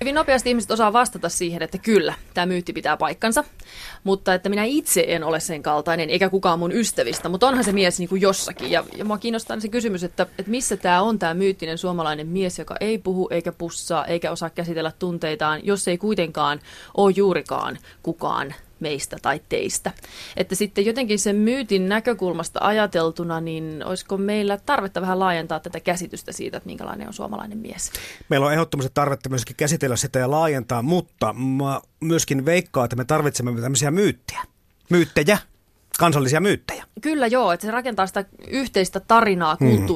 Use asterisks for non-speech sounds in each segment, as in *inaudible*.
Hyvin nopeasti ihmiset osaa vastata siihen, että kyllä, tämä myytti pitää paikkansa, mutta että minä itse en ole sen kaltainen, eikä kukaan mun ystävistä, mutta onhan se mies niin kuin jossakin. Ja, ja mua kiinnostaa se kysymys, että, että missä tämä on tämä myyttinen suomalainen mies, joka ei puhu eikä pussaa eikä osaa käsitellä tunteitaan, jos ei kuitenkaan ole juurikaan kukaan meistä tai teistä. Että sitten jotenkin sen myytin näkökulmasta ajateltuna, niin olisiko meillä tarvetta vähän laajentaa tätä käsitystä siitä, että minkälainen on suomalainen mies? Meillä on ehdottomasti tarvetta myöskin käsitellä sitä ja laajentaa, mutta mä myöskin veikkaa, että me tarvitsemme tämmöisiä myyttejä. Myyttejä kansallisia myyttejä. Kyllä joo, että se rakentaa sitä yhteistä tarinaa mm.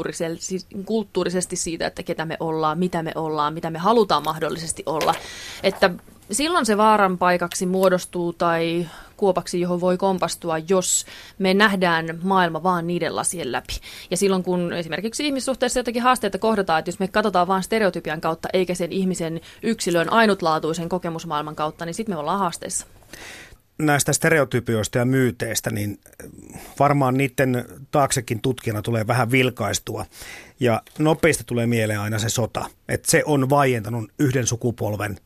kulttuurisesti siitä, että ketä me ollaan, mitä me ollaan, mitä me halutaan mahdollisesti olla. Että silloin se vaaran paikaksi muodostuu tai kuopaksi, johon voi kompastua, jos me nähdään maailma vaan niiden lasien läpi. Ja silloin kun esimerkiksi ihmissuhteessa jotakin haasteita kohdataan, että jos me katsotaan vain stereotypian kautta eikä sen ihmisen yksilön ainutlaatuisen kokemusmaailman kautta, niin sitten me ollaan haasteessa näistä stereotypioista ja myyteistä, niin varmaan niiden taaksekin tutkijana tulee vähän vilkaistua. Ja nopeasti tulee mieleen aina se sota, että se on vaientanut yhden sukupolven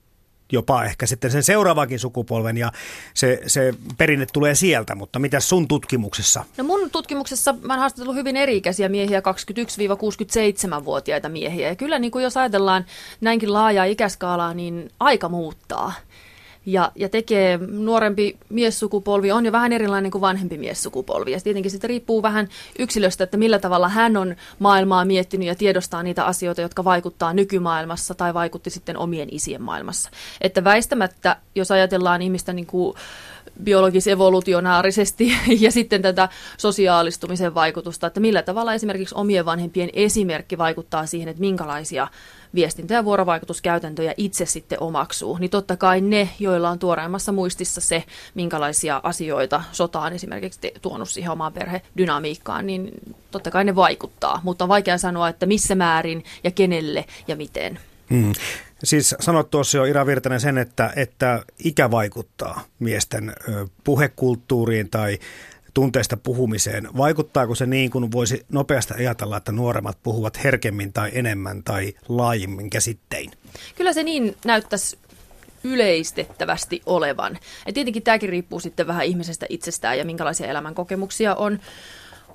jopa ehkä sitten sen seuraavakin sukupolven ja se, se perinne tulee sieltä, mutta mitä sun tutkimuksessa? No mun tutkimuksessa mä oon haastatellut hyvin eri-ikäisiä miehiä, 21-67-vuotiaita miehiä ja kyllä niin kuin jos ajatellaan näinkin laajaa ikäskaalaa, niin aika muuttaa ja, ja tekee nuorempi miessukupolvi on jo vähän erilainen kuin vanhempi miessukupolvi. Ja tietenkin sitten riippuu vähän yksilöstä, että millä tavalla hän on maailmaa miettinyt ja tiedostaa niitä asioita, jotka vaikuttaa nykymaailmassa tai vaikutti sitten omien isien maailmassa. Että väistämättä, jos ajatellaan ihmistä niin kuin biologis-evolutionaarisesti *laughs* ja sitten tätä sosiaalistumisen vaikutusta, että millä tavalla esimerkiksi omien vanhempien esimerkki vaikuttaa siihen, että minkälaisia viestintä- ja vuorovaikutuskäytäntöjä itse sitten omaksuu, niin totta kai ne, joilla on tuoreimmassa muistissa se, minkälaisia asioita sota on esimerkiksi tuonut siihen omaan perhedynamiikkaan, niin totta kai ne vaikuttaa, mutta on vaikea sanoa, että missä määrin ja kenelle ja miten. Hmm. Siis sanot tuossa jo Ira Virtanen sen, että, että ikä vaikuttaa miesten puhekulttuuriin tai tunteista puhumiseen. Vaikuttaako se niin kuin voisi nopeasti ajatella, että nuoremmat puhuvat herkemmin tai enemmän tai laajemmin käsittein? Kyllä se niin näyttäisi yleistettävästi olevan. Ja tietenkin tämäkin riippuu sitten vähän ihmisestä itsestään ja minkälaisia elämänkokemuksia on.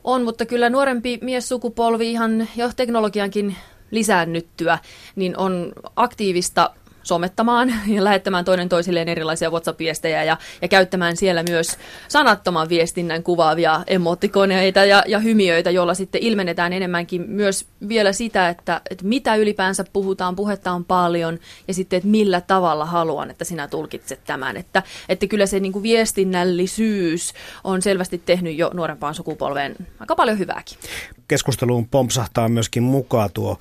On, mutta kyllä nuorempi miessukupolvi ihan jo teknologiankin lisäännyttyä, niin on aktiivista somettamaan ja lähettämään toinen toisilleen erilaisia WhatsApp-viestejä ja, ja käyttämään siellä myös sanattoman viestinnän kuvaavia emottikoneita ja, ja hymiöitä, joilla sitten ilmennetään enemmänkin myös vielä sitä, että, että mitä ylipäänsä puhutaan, puhetta on paljon ja sitten, että millä tavalla haluan, että sinä tulkitset tämän. Että, että kyllä se niin kuin viestinnällisyys on selvästi tehnyt jo nuorempaan sukupolveen aika paljon hyvääkin. Keskusteluun pompsahtaa myöskin mukaan tuo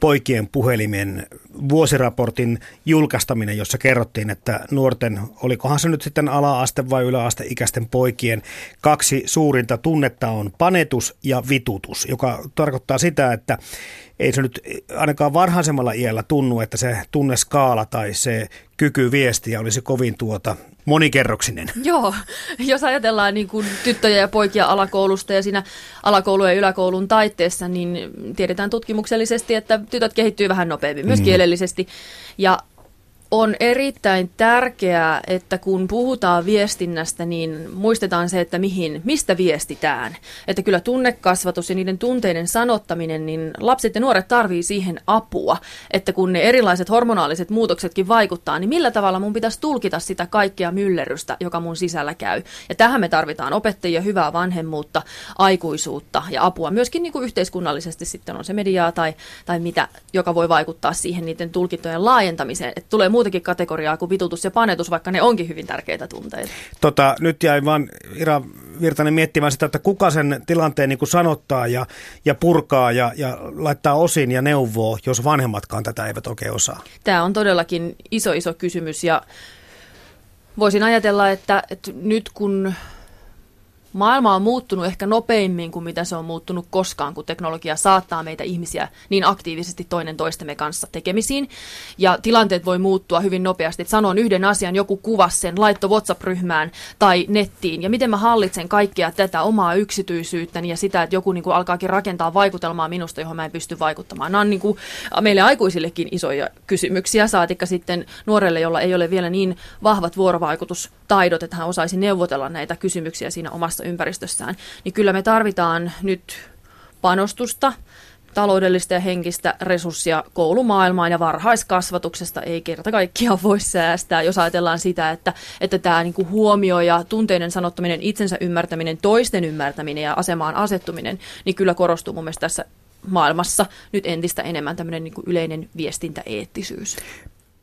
poikien puhelimen vuosiraportin julkaistaminen, jossa kerrottiin, että nuorten, olikohan se nyt sitten ala-aste vai yläasteikäisten poikien kaksi suurinta tunnetta on panetus ja vitutus, joka tarkoittaa sitä, että ei se nyt ainakaan varhaisemmalla iällä tunnu, että se tunneskaala tai se kyky viestiä olisi kovin tuota monikerroksinen. *laughs* Joo, jos ajatellaan niin kuin tyttöjä ja poikia alakoulusta ja siinä alakoulun ja yläkoulun taitteessa, niin tiedetään tutkimuksellisesti, että tytöt kehittyy vähän nopeammin, myös mm. kielellisesti. Ja on erittäin tärkeää, että kun puhutaan viestinnästä, niin muistetaan se, että mihin, mistä viestitään. Että kyllä tunnekasvatus ja niiden tunteiden sanottaminen, niin lapset ja nuoret tarvii siihen apua. Että kun ne erilaiset hormonaaliset muutoksetkin vaikuttaa, niin millä tavalla mun pitäisi tulkita sitä kaikkea myllerrystä, joka mun sisällä käy. Ja tähän me tarvitaan opettajia, hyvää vanhemmuutta, aikuisuutta ja apua. Myöskin niin kuin yhteiskunnallisesti sitten on se mediaa tai, tai mitä, joka voi vaikuttaa siihen niiden tulkintojen laajentamiseen. Että tulee muutakin kategoriaa kuin vitutus ja panetus, vaikka ne onkin hyvin tärkeitä tunteita. Tota, nyt jäi vaan Ira Virtanen miettimään sitä, että kuka sen tilanteen niin kuin sanottaa ja, ja purkaa ja, ja laittaa osin ja neuvoo, jos vanhemmatkaan tätä eivät oikein osaa. Tämä on todellakin iso, iso kysymys ja voisin ajatella, että, että nyt kun maailma on muuttunut ehkä nopeimmin kuin mitä se on muuttunut koskaan, kun teknologia saattaa meitä ihmisiä niin aktiivisesti toinen toistemme kanssa tekemisiin. Ja tilanteet voi muuttua hyvin nopeasti. Et sanon yhden asian, joku kuvasi sen, laitto WhatsApp-ryhmään tai nettiin. Ja miten mä hallitsen kaikkea tätä omaa yksityisyyttäni ja sitä, että joku niin kuin alkaakin rakentaa vaikutelmaa minusta, johon mä en pysty vaikuttamaan. Nämä on niin kuin meille aikuisillekin isoja kysymyksiä, saatikka sitten nuorelle, jolla ei ole vielä niin vahvat vuorovaikutustaidot, että hän osaisi neuvotella näitä kysymyksiä siinä omassa ympäristössään. Niin kyllä me tarvitaan nyt panostusta taloudellista ja henkistä resurssia koulumaailmaan ja varhaiskasvatuksesta ei kerta kaikkiaan voi säästää, jos ajatellaan sitä, että, että tämä niinku huomio ja tunteiden sanottaminen, itsensä ymmärtäminen, toisten ymmärtäminen ja asemaan asettuminen, niin kyllä korostuu mun mielestä tässä maailmassa nyt entistä enemmän tämmöinen niin yleinen viestintäeettisyys.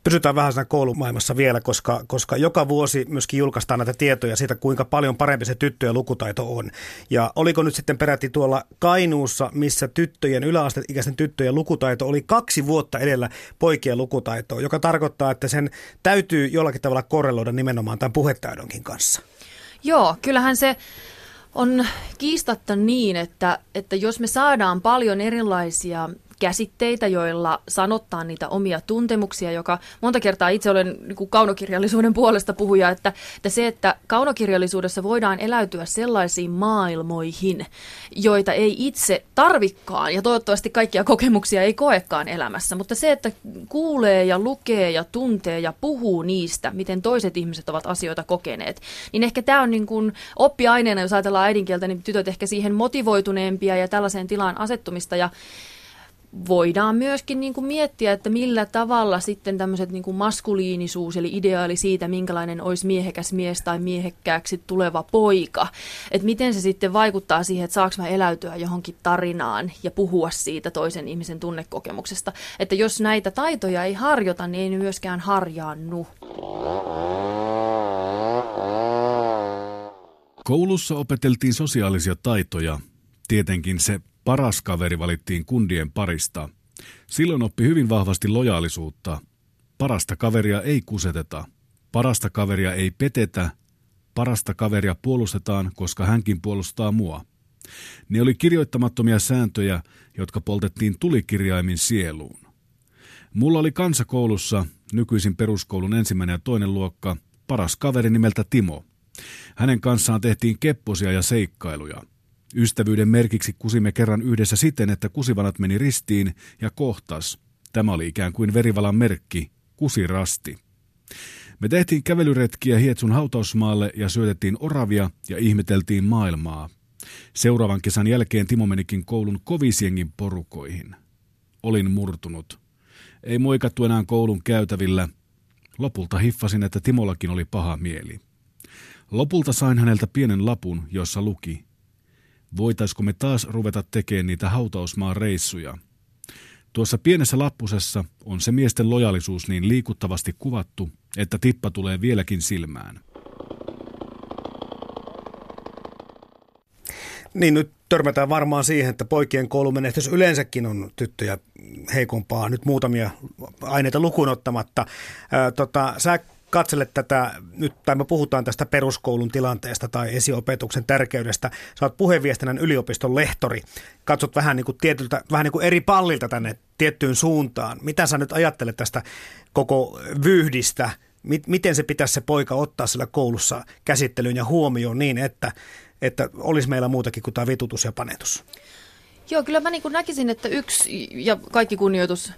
Pysytään vähän siinä koulumaailmassa vielä, koska, koska joka vuosi myöskin julkaistaan näitä tietoja siitä, kuinka paljon parempi se tyttöjen lukutaito on. Ja oliko nyt sitten peräti tuolla Kainuussa, missä tyttöjen, yläasteikäisten tyttöjen lukutaito oli kaksi vuotta edellä poikien lukutaitoa, joka tarkoittaa, että sen täytyy jollakin tavalla korreloida nimenomaan tämän puhetaidonkin kanssa. Joo, kyllähän se on kiistatta niin, että, että jos me saadaan paljon erilaisia käsitteitä, joilla sanottaa niitä omia tuntemuksia, joka monta kertaa itse olen niin kuin kaunokirjallisuuden *laughs* puolesta puhuja, että, että se, että kaunokirjallisuudessa voidaan eläytyä sellaisiin maailmoihin, joita ei itse tarvikkaan ja toivottavasti kaikkia kokemuksia ei koekaan elämässä, mutta se, että kuulee ja lukee ja tuntee ja puhuu niistä, miten toiset ihmiset ovat asioita kokeneet, niin ehkä tämä on niin kuin oppiaineena, jos ajatellaan äidinkieltä, niin tytöt ehkä siihen motivoituneempia ja tällaiseen tilaan asettumista ja voidaan myöskin niin kuin miettiä, että millä tavalla sitten tämmöiset niin kuin maskuliinisuus, eli ideaali siitä, minkälainen olisi miehekäs mies tai miehekkääksi tuleva poika, että miten se sitten vaikuttaa siihen, että saako mä eläytyä johonkin tarinaan ja puhua siitä toisen ihmisen tunnekokemuksesta. Että jos näitä taitoja ei harjoita, niin ei myöskään harjaannu. Koulussa opeteltiin sosiaalisia taitoja, tietenkin se Paras kaveri valittiin kundien parista. Silloin oppi hyvin vahvasti lojaalisuutta. Parasta kaveria ei kuseteta. Parasta kaveria ei petetä. Parasta kaveria puolustetaan, koska hänkin puolustaa mua. Ne oli kirjoittamattomia sääntöjä, jotka poltettiin tulikirjaimin sieluun. Mulla oli kansakoulussa, nykyisin peruskoulun ensimmäinen ja toinen luokka, paras kaveri nimeltä Timo. Hänen kanssaan tehtiin kepposia ja seikkailuja – Ystävyyden merkiksi kusimme kerran yhdessä siten, että kusivanat meni ristiin ja kohtas. Tämä oli ikään kuin verivalan merkki, kusirasti. Me tehtiin kävelyretkiä Hietsun hautausmaalle ja syötettiin oravia ja ihmeteltiin maailmaa. Seuraavan kesän jälkeen Timo menikin koulun kovisiengin porukoihin. Olin murtunut. Ei moikattu enää koulun käytävillä. Lopulta hiffasin, että Timollakin oli paha mieli. Lopulta sain häneltä pienen lapun, jossa luki – voitaisiko me taas ruveta tekemään niitä hautausmaan reissuja. Tuossa pienessä lappusessa on se miesten lojalisuus niin liikuttavasti kuvattu, että tippa tulee vieläkin silmään. Niin nyt törmätään varmaan siihen, että poikien koulumenestys yleensäkin on tyttöjä heikompaa, nyt muutamia aineita lukuun ottamatta. Tota, sä katselet tätä, nyt, tai me puhutaan tästä peruskoulun tilanteesta tai esiopetuksen tärkeydestä. Sä oot puheenviestinnän yliopiston lehtori. Katsot vähän niin kuin, tietyltä, vähän niin kuin eri pallilta tänne tiettyyn suuntaan. Mitä sä nyt ajattelet tästä koko vyyhdistä? Miten se pitäisi se poika ottaa sillä koulussa käsittelyyn ja huomioon niin, että, että olisi meillä muutakin kuin tämä vitutus ja panetus? Joo, kyllä mä niin näkisin, että yksi, ja kaikki kunnioitus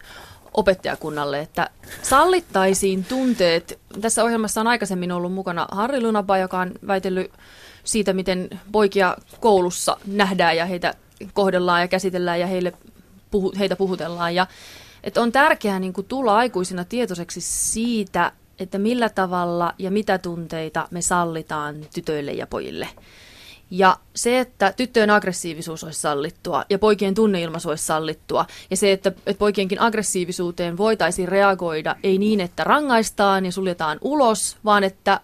opettajakunnalle, että sallittaisiin tunteet. Tässä ohjelmassa on aikaisemmin ollut mukana Harri Lunapa, joka on väitellyt siitä, miten poikia koulussa nähdään ja heitä kohdellaan ja käsitellään ja heille puhu, heitä puhutellaan. Ja, että on tärkeää niin kuin tulla aikuisina tietoiseksi siitä, että millä tavalla ja mitä tunteita me sallitaan tytöille ja pojille. Ja se, että tyttöjen aggressiivisuus olisi sallittua ja poikien tunneilmaisu olisi sallittua ja se, että, että poikienkin aggressiivisuuteen voitaisiin reagoida ei niin, että rangaistaan ja suljetaan ulos, vaan että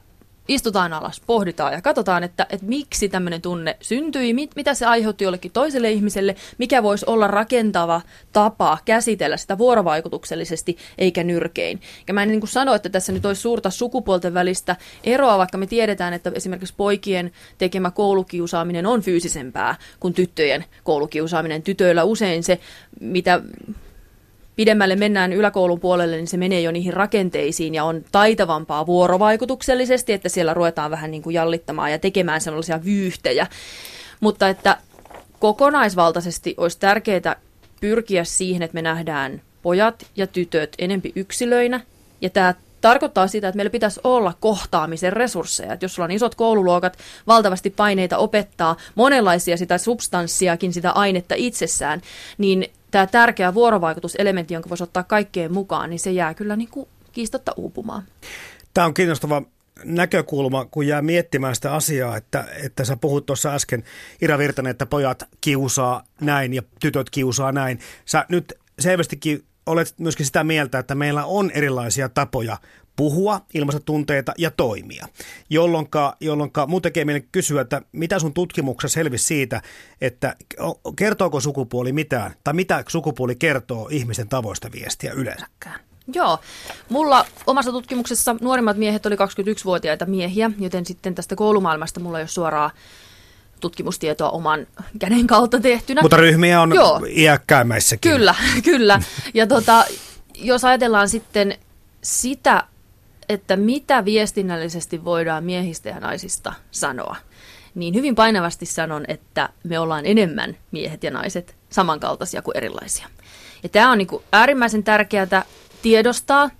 istutaan alas, pohditaan ja katsotaan, että, että miksi tämmöinen tunne syntyi, mit, mitä se aiheutti jollekin toiselle ihmiselle, mikä voisi olla rakentava tapa käsitellä sitä vuorovaikutuksellisesti eikä nyrkein. Ja mä en niin kuin sano, että tässä nyt olisi suurta sukupuolten välistä eroa, vaikka me tiedetään, että esimerkiksi poikien tekemä koulukiusaaminen on fyysisempää kuin tyttöjen koulukiusaaminen. Tytöillä usein se, mitä pidemmälle mennään yläkoulun puolelle, niin se menee jo niihin rakenteisiin ja on taitavampaa vuorovaikutuksellisesti, että siellä ruvetaan vähän niin kuin jallittamaan ja tekemään sellaisia vyyhtejä. Mutta että kokonaisvaltaisesti olisi tärkeää pyrkiä siihen, että me nähdään pojat ja tytöt enempi yksilöinä. Ja tämä tarkoittaa sitä, että meillä pitäisi olla kohtaamisen resursseja. Että jos sulla on isot koululuokat, valtavasti paineita opettaa, monenlaisia sitä substanssiakin, sitä ainetta itsessään, niin tämä tärkeä vuorovaikutuselementti, jonka voisi ottaa kaikkeen mukaan, niin se jää kyllä niin kuin kiistatta uupumaan. Tämä on kiinnostava näkökulma, kun jää miettimään sitä asiaa, että, että sä puhut tuossa äsken, Ira Virtanen, että pojat kiusaa näin ja tytöt kiusaa näin. Sä nyt selvästikin olet myöskin sitä mieltä, että meillä on erilaisia tapoja puhua, ilmaista tunteita ja toimia. Jolloin jolloinka mun tekee mielen kysyä, että mitä sun tutkimuksessa selvisi siitä, että kertooko sukupuoli mitään, tai mitä sukupuoli kertoo ihmisten tavoista viestiä yleensäkään? Joo. Mulla omassa tutkimuksessa nuorimmat miehet oli 21-vuotiaita miehiä, joten sitten tästä koulumaailmasta mulla ei ole suoraa tutkimustietoa oman käden kautta tehtynä. Mutta ryhmiä on Joo. iäkkäämäissäkin. Kyllä, *laughs* kyllä. Ja tota, jos ajatellaan sitten sitä että mitä viestinnällisesti voidaan miehistä ja naisista sanoa, niin hyvin painavasti sanon, että me ollaan enemmän miehet ja naiset samankaltaisia kuin erilaisia. Ja tämä on niin kuin äärimmäisen tärkeää tiedostaa.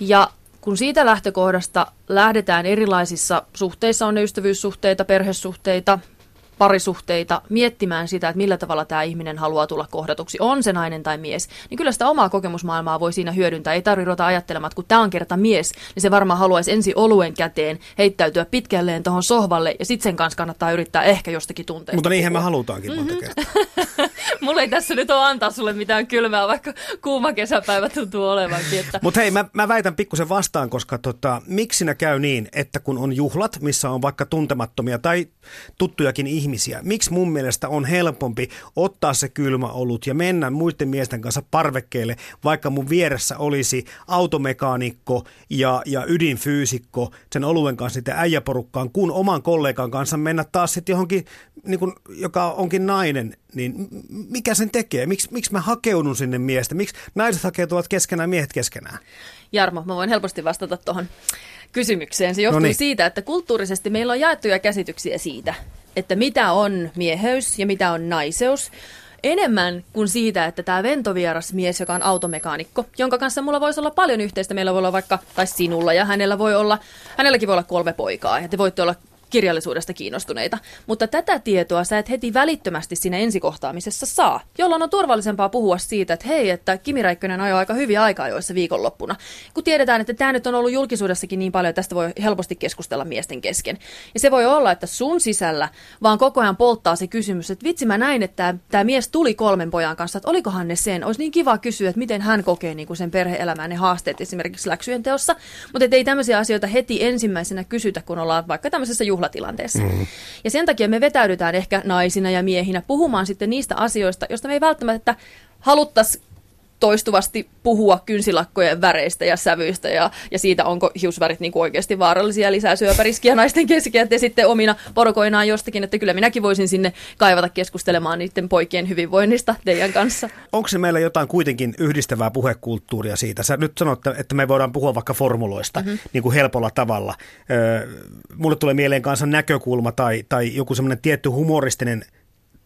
Ja kun siitä lähtökohdasta lähdetään erilaisissa suhteissa, on ne ystävyyssuhteita, perhesuhteita, parisuhteita miettimään sitä, että millä tavalla tämä ihminen haluaa tulla kohdatuksi, on se nainen tai mies, niin kyllä sitä omaa kokemusmaailmaa voi siinä hyödyntää. Ei tarvitse ruveta ajattelemaan, että kun tämä on kerta mies, niin se varmaan haluaisi ensi oluen käteen heittäytyä pitkälleen tuohon sohvalle ja sitten sen kanssa kannattaa yrittää ehkä jostakin tunteesta. Mutta niinhän me halutaankin monta mm-hmm. kertaa. *laughs* Mulla ei tässä nyt ole antaa sulle mitään kylmää, vaikka kuuma kesäpäivä tuntuu olevankin. Että... Mutta hei, mä, mä väitän pikkusen vastaan, koska tota, miksi ne käy niin, että kun on juhlat, missä on vaikka tuntemattomia tai tuttujakin ihmisiä, miksi mun mielestä on helpompi ottaa se kylmä olut ja mennä muiden miesten kanssa parvekkeelle, vaikka mun vieressä olisi automekaanikko ja, ja ydinfyysikko sen oluen kanssa niiden äijäporukkaan, kun oman kollegan kanssa mennä taas sitten johonkin, niin kun, joka onkin nainen, niin mikä sen tekee? Miks, miksi mä hakeudun sinne miestä? Miksi naiset hakeutuvat keskenään, miehet keskenään? Jarmo, mä voin helposti vastata tuohon kysymykseen. Se johtuu no niin. siitä, että kulttuurisesti meillä on jaettuja käsityksiä siitä, että mitä on mieheys ja mitä on naiseus. Enemmän kuin siitä, että tämä ventovieras mies, joka on automekaanikko, jonka kanssa mulla voisi olla paljon yhteistä, meillä voi olla vaikka, tai sinulla, ja hänellä voi olla, hänelläkin voi olla kolme poikaa, ja te voitte olla kirjallisuudesta kiinnostuneita. Mutta tätä tietoa sä et heti välittömästi siinä ensikohtaamisessa saa, jolloin on turvallisempaa puhua siitä, että hei, että Kimi Räikkönen ajoi aika hyviä aikaa joissa viikonloppuna. Kun tiedetään, että tämä nyt on ollut julkisuudessakin niin paljon, että tästä voi helposti keskustella miesten kesken. Ja se voi olla, että sun sisällä vaan koko ajan polttaa se kysymys, että vitsi mä näin, että tämä mies tuli kolmen pojan kanssa, että olikohan ne sen. Olisi niin kiva kysyä, että miten hän kokee niin kuin sen perhe-elämään ne haasteet esimerkiksi läksyjen teossa. Mutta ei tämmöisiä asioita heti ensimmäisenä kysytä, kun ollaan vaikka tämmöisessä juhlatilanteessa. Mm-hmm. Ja sen takia me vetäydytään ehkä naisina ja miehinä puhumaan sitten niistä asioista, joista me ei välttämättä haluttaisiin toistuvasti puhua kynsilakkojen väreistä ja sävyistä ja, ja siitä, onko hiusvärit niin kuin oikeasti vaarallisia lisää syöpäriskiä naisten kesken, ja sitten omina porokoinaan jostakin, että kyllä minäkin voisin sinne kaivata keskustelemaan niiden poikien hyvinvoinnista teidän kanssa. Onko se meillä jotain kuitenkin yhdistävää puhekulttuuria siitä? Sä nyt sanot, että me voidaan puhua vaikka formuloista mm-hmm. niin kuin helpolla tavalla. mulle tulee mieleen kanssa näkökulma tai, tai joku semmoinen tietty humoristinen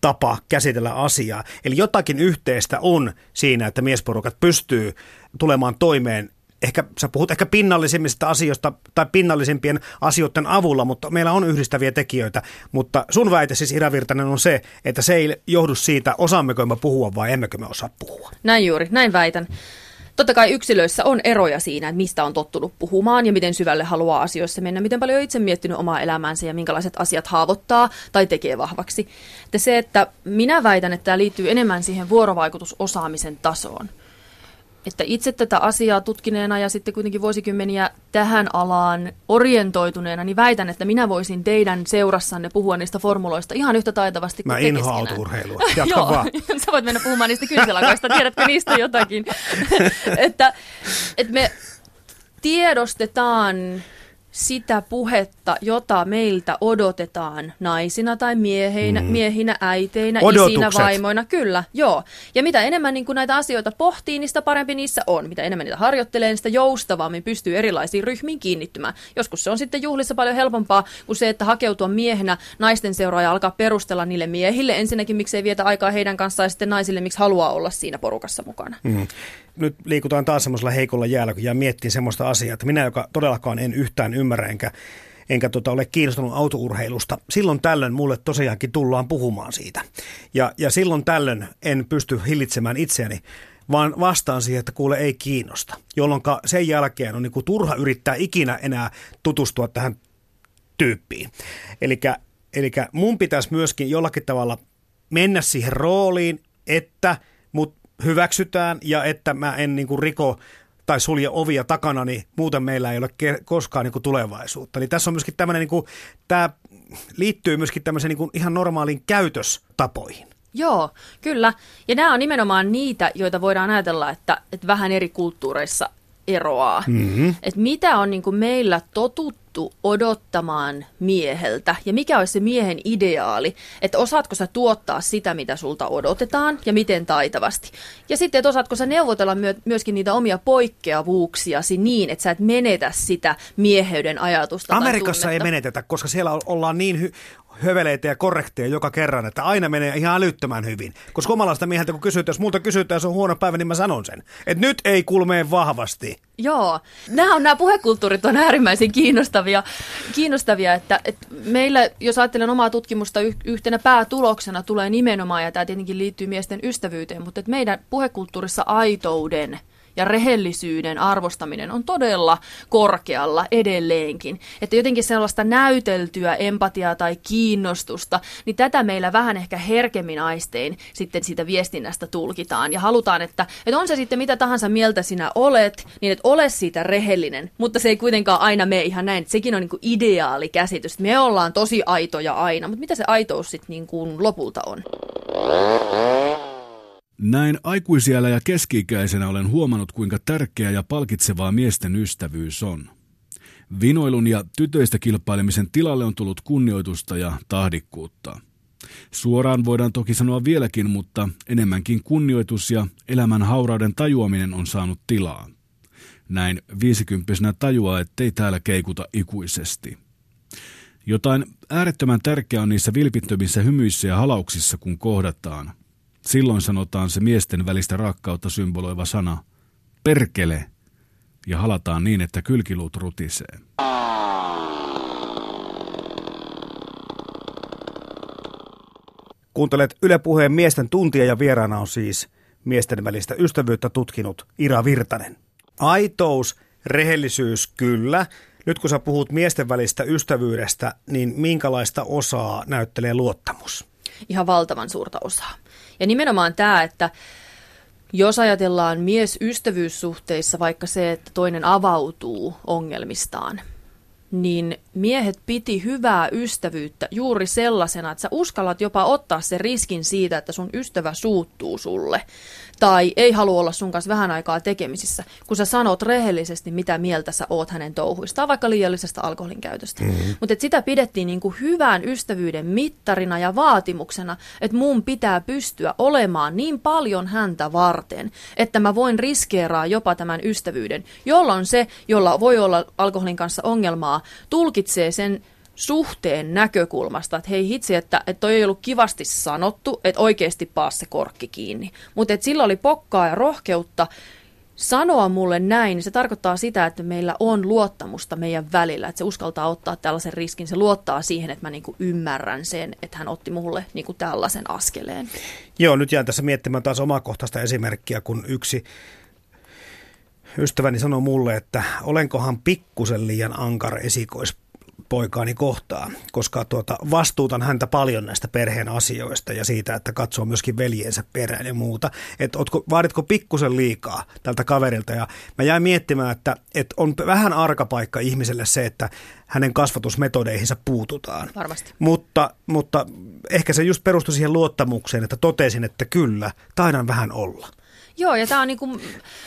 tapa käsitellä asiaa. Eli jotakin yhteistä on siinä, että miesporukat pystyy tulemaan toimeen ehkä sä puhut ehkä pinnallisimmista asioista tai pinnallisimpien asioiden avulla, mutta meillä on yhdistäviä tekijöitä. Mutta sun väite siis Ira Virtanen on se, että se ei johdu siitä, osaammeko me puhua vai emmekö me osaa puhua. Näin juuri, näin väitän. Totta kai yksilöissä on eroja siinä, että mistä on tottunut puhumaan ja miten syvälle haluaa asioissa mennä, miten paljon on itse miettinyt omaa elämäänsä ja minkälaiset asiat haavoittaa tai tekee vahvaksi. Että se, että minä väitän, että tämä liittyy enemmän siihen vuorovaikutusosaamisen tasoon. Että itse tätä asiaa tutkineena ja sitten kuitenkin vuosikymmeniä tähän alaan orientoituneena, niin väitän, että minä voisin teidän seurassanne puhua niistä formuloista ihan yhtä taitavasti kuin Mä inhoan. *laughs* Jatka Joo, vaan. *laughs* sä voit mennä puhumaan niistä kynselakoista, tiedätkö niistä jotakin? *laughs* että, että me tiedostetaan sitä puhetta, jota meiltä odotetaan naisina tai mieheinä, mm. miehinä, äiteinä, Odotukset. isinä, vaimoina. Kyllä, joo. Ja mitä enemmän niin kun näitä asioita pohtii, niin sitä parempi niissä on. Mitä enemmän niitä harjoittelee, niin sitä joustavammin pystyy erilaisiin ryhmiin kiinnittymään. Joskus se on sitten juhlissa paljon helpompaa kuin se, että hakeutua miehenä naisten seuraa ja alkaa perustella niille miehille. Ensinnäkin, miksei vietä aikaa heidän kanssaan ja sitten naisille, miksi haluaa olla siinä porukassa mukana. Mm. Nyt liikutaan taas semmoisella heikolla jäällä, kun jää miettiä semmoista asiaa, että minä, joka todellakaan en yhtään ymmärrä, enkä, enkä tota ole kiinnostunut autourheilusta, silloin tällöin mulle tosiaankin tullaan puhumaan siitä. Ja, ja silloin tällöin en pysty hillitsemään itseäni, vaan vastaan siihen, että kuule ei kiinnosta. Jolloin sen jälkeen on niin kuin turha yrittää ikinä enää tutustua tähän tyyppiin. Eli mun pitäisi myöskin jollakin tavalla mennä siihen rooliin, että mut hyväksytään ja että mä en niin kuin riko tai sulje ovia takana, niin muuten meillä ei ole ke- koskaan niin kuin tulevaisuutta. Niin tässä on myöskin tämmöinen, niin kuin, tämä liittyy myöskin tämmöiseen niin kuin ihan normaaliin käytöstapoihin. Joo, kyllä. Ja nämä on nimenomaan niitä, joita voidaan ajatella, että, että vähän eri kulttuureissa eroaa. Mm-hmm. Että mitä on niin kuin meillä totuttu odottamaan mieheltä ja mikä olisi se miehen ideaali, että osaatko sä tuottaa sitä, mitä sulta odotetaan ja miten taitavasti. Ja sitten, että osaatko sä neuvotella myö- myöskin niitä omia poikkeavuuksiasi niin, että sä et menetä sitä mieheyden ajatusta. Amerikassa ei menetetä, koska siellä ollaan niin hy- höveleitä ja korrekteja joka kerran, että aina menee ihan älyttömän hyvin. Koska omalaista mieheltä kun kysytään, jos multa kysytään, jos on huono päivä, niin mä sanon sen. Että nyt ei kulmeen vahvasti. Joo, nämä, on, nämä puhekulttuurit on äärimmäisen kiinnostavia, kiinnostavia että, että meillä, jos ajattelen omaa tutkimusta, yhtenä päätuloksena tulee nimenomaan, ja tämä tietenkin liittyy miesten ystävyyteen, mutta että meidän puhekulttuurissa aitouden – ja rehellisyyden arvostaminen on todella korkealla edelleenkin. Että jotenkin sellaista näyteltyä empatiaa tai kiinnostusta, niin tätä meillä vähän ehkä herkemmin aistein sitten siitä viestinnästä tulkitaan. Ja halutaan, että, että on se sitten mitä tahansa mieltä sinä olet, niin että ole siitä rehellinen, mutta se ei kuitenkaan aina mene ihan näin. Sekin on niin kuin ideaali käsitys. Me ollaan tosi aitoja aina, mutta mitä se aitous sitten niin kuin lopulta on? Näin aikuisiellä ja keski-ikäisenä olen huomannut, kuinka tärkeää ja palkitsevaa miesten ystävyys on. Vinoilun ja tytöistä kilpailemisen tilalle on tullut kunnioitusta ja tahdikkuutta. Suoraan voidaan toki sanoa vieläkin, mutta enemmänkin kunnioitus ja elämän haurauden tajuaminen on saanut tilaa. Näin viisikymppisenä tajuaa, ettei täällä keikuta ikuisesti. Jotain äärettömän tärkeää on niissä vilpittömissä hymyissä ja halauksissa, kun kohdataan – Silloin sanotaan se miesten välistä rakkautta symboloiva sana perkele ja halataan niin, että kylkiluut rutisee. Kuuntelet Yle Puheen miesten tuntia ja vieraana on siis miesten välistä ystävyyttä tutkinut Ira Virtanen. Aitous, rehellisyys, kyllä. Nyt kun sä puhut miesten välistä ystävyydestä, niin minkälaista osaa näyttelee luottamus? Ihan valtavan suurta osaa. Ja nimenomaan tämä, että jos ajatellaan mies-ystävyyssuhteissa vaikka se, että toinen avautuu ongelmistaan, niin miehet piti hyvää ystävyyttä juuri sellaisena, että sä uskallat jopa ottaa sen riskin siitä, että sun ystävä suuttuu sulle tai ei halua olla sun kanssa vähän aikaa tekemisissä, kun sä sanot rehellisesti, mitä mieltä sä oot hänen touhuistaan, vaikka liiallisesta alkoholin käytöstä. Mm-hmm. Mutta sitä pidettiin niin kuin hyvän ystävyyden mittarina ja vaatimuksena, että mun pitää pystyä olemaan niin paljon häntä varten, että mä voin riskeeraa jopa tämän ystävyyden, jolloin se, jolla voi olla alkoholin kanssa ongelmaa, tulkitsee sen suhteen näkökulmasta, että hei hitsi, että, että toi ei ollut kivasti sanottu, että oikeasti paas se korkki kiinni. Mutta että sillä oli pokkaa ja rohkeutta sanoa mulle näin, niin se tarkoittaa sitä, että meillä on luottamusta meidän välillä, että se uskaltaa ottaa tällaisen riskin, se luottaa siihen, että mä niinku ymmärrän sen, että hän otti mulle niinku tällaisen askeleen. Joo, nyt jään tässä miettimään taas omakohtaista esimerkkiä, kun yksi ystäväni sanoi mulle, että olenkohan pikkusen liian ankara esikois poikaani kohtaan, koska tuota, vastuutan häntä paljon näistä perheen asioista ja siitä, että katsoo myöskin veljensä perään ja muuta. Että vaaditko pikkusen liikaa tältä kaverilta ja mä jäin miettimään, että, että on vähän arka paikka ihmiselle se, että hänen kasvatusmetodeihinsa puututaan. Varmasti. Mutta, mutta ehkä se just perustui siihen luottamukseen, että totesin, että kyllä, taidan vähän olla. Joo, ja tämä on niin kuin,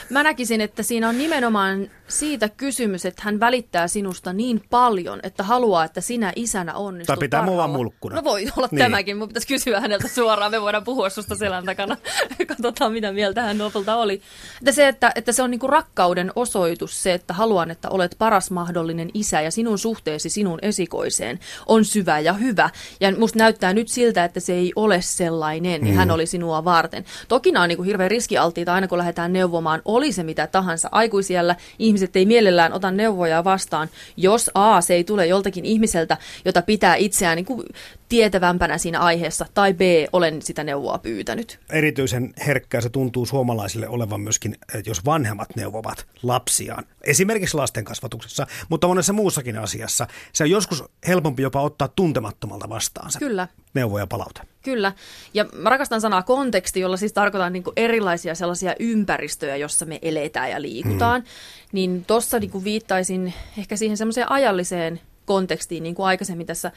mä näkisin, että siinä on nimenomaan siitä kysymys, että hän välittää sinusta niin paljon, että haluaa, että sinä isänä onnistut Tai pitää mua mulkkuna. No voi olla niin. tämäkin, mutta pitäisi kysyä häneltä suoraan, me voidaan puhua susta selän takana, *laughs* katsotaan mitä mieltä hän lopulta oli. Että se, että, että se on niin kuin rakkauden osoitus se, että haluan, että olet paras mahdollinen isä ja sinun suhteesi sinun esikoiseen on syvä ja hyvä. Ja musta näyttää nyt siltä, että se ei ole sellainen, niin mm. hän oli sinua varten. Toki nämä on niin kuin hirveän riskialttiita aina kun lähdetään neuvomaan, oli se mitä tahansa. Aikuisiellä ihmiset ei mielellään ota neuvoja vastaan, jos A, se ei tule joltakin ihmiseltä, jota pitää itseään niin kuin tietävämpänä siinä aiheessa, tai B, olen sitä neuvoa pyytänyt. Erityisen herkkää se tuntuu suomalaisille olevan myöskin, jos vanhemmat neuvovat lapsiaan, esimerkiksi lasten kasvatuksessa, mutta monessa muussakin asiassa. Se on joskus helpompi jopa ottaa tuntemattomalta vastaansa. Kyllä. Neuvoja palaute. Kyllä. Ja mä rakastan sanaa konteksti, jolla siis tarkoitan niin erilaisia sellaisia ympäristöjä, jossa me eletään ja liikutaan. Hmm. Niin tuossa niin viittaisin ehkä siihen semmoiseen ajalliseen kontekstiin, niin kuin aikaisemmin tässä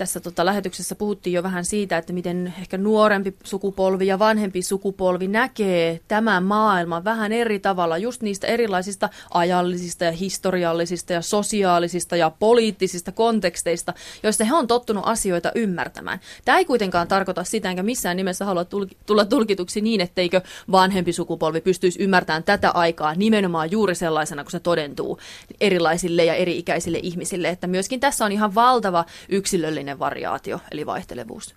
tässä tota lähetyksessä puhuttiin jo vähän siitä, että miten ehkä nuorempi sukupolvi ja vanhempi sukupolvi näkee tämän maailman vähän eri tavalla, just niistä erilaisista ajallisista ja historiallisista ja sosiaalisista ja poliittisista konteksteista, joista he on tottunut asioita ymmärtämään. Tämä ei kuitenkaan tarkoita sitä, enkä missään nimessä halua tulla tulkituksi niin, etteikö vanhempi sukupolvi pystyisi ymmärtämään tätä aikaa nimenomaan juuri sellaisena, kun se todentuu erilaisille ja eri-ikäisille ihmisille, että myöskin tässä on ihan valtava yksilöllinen alueellinen variaatio, eli vaihtelevuus.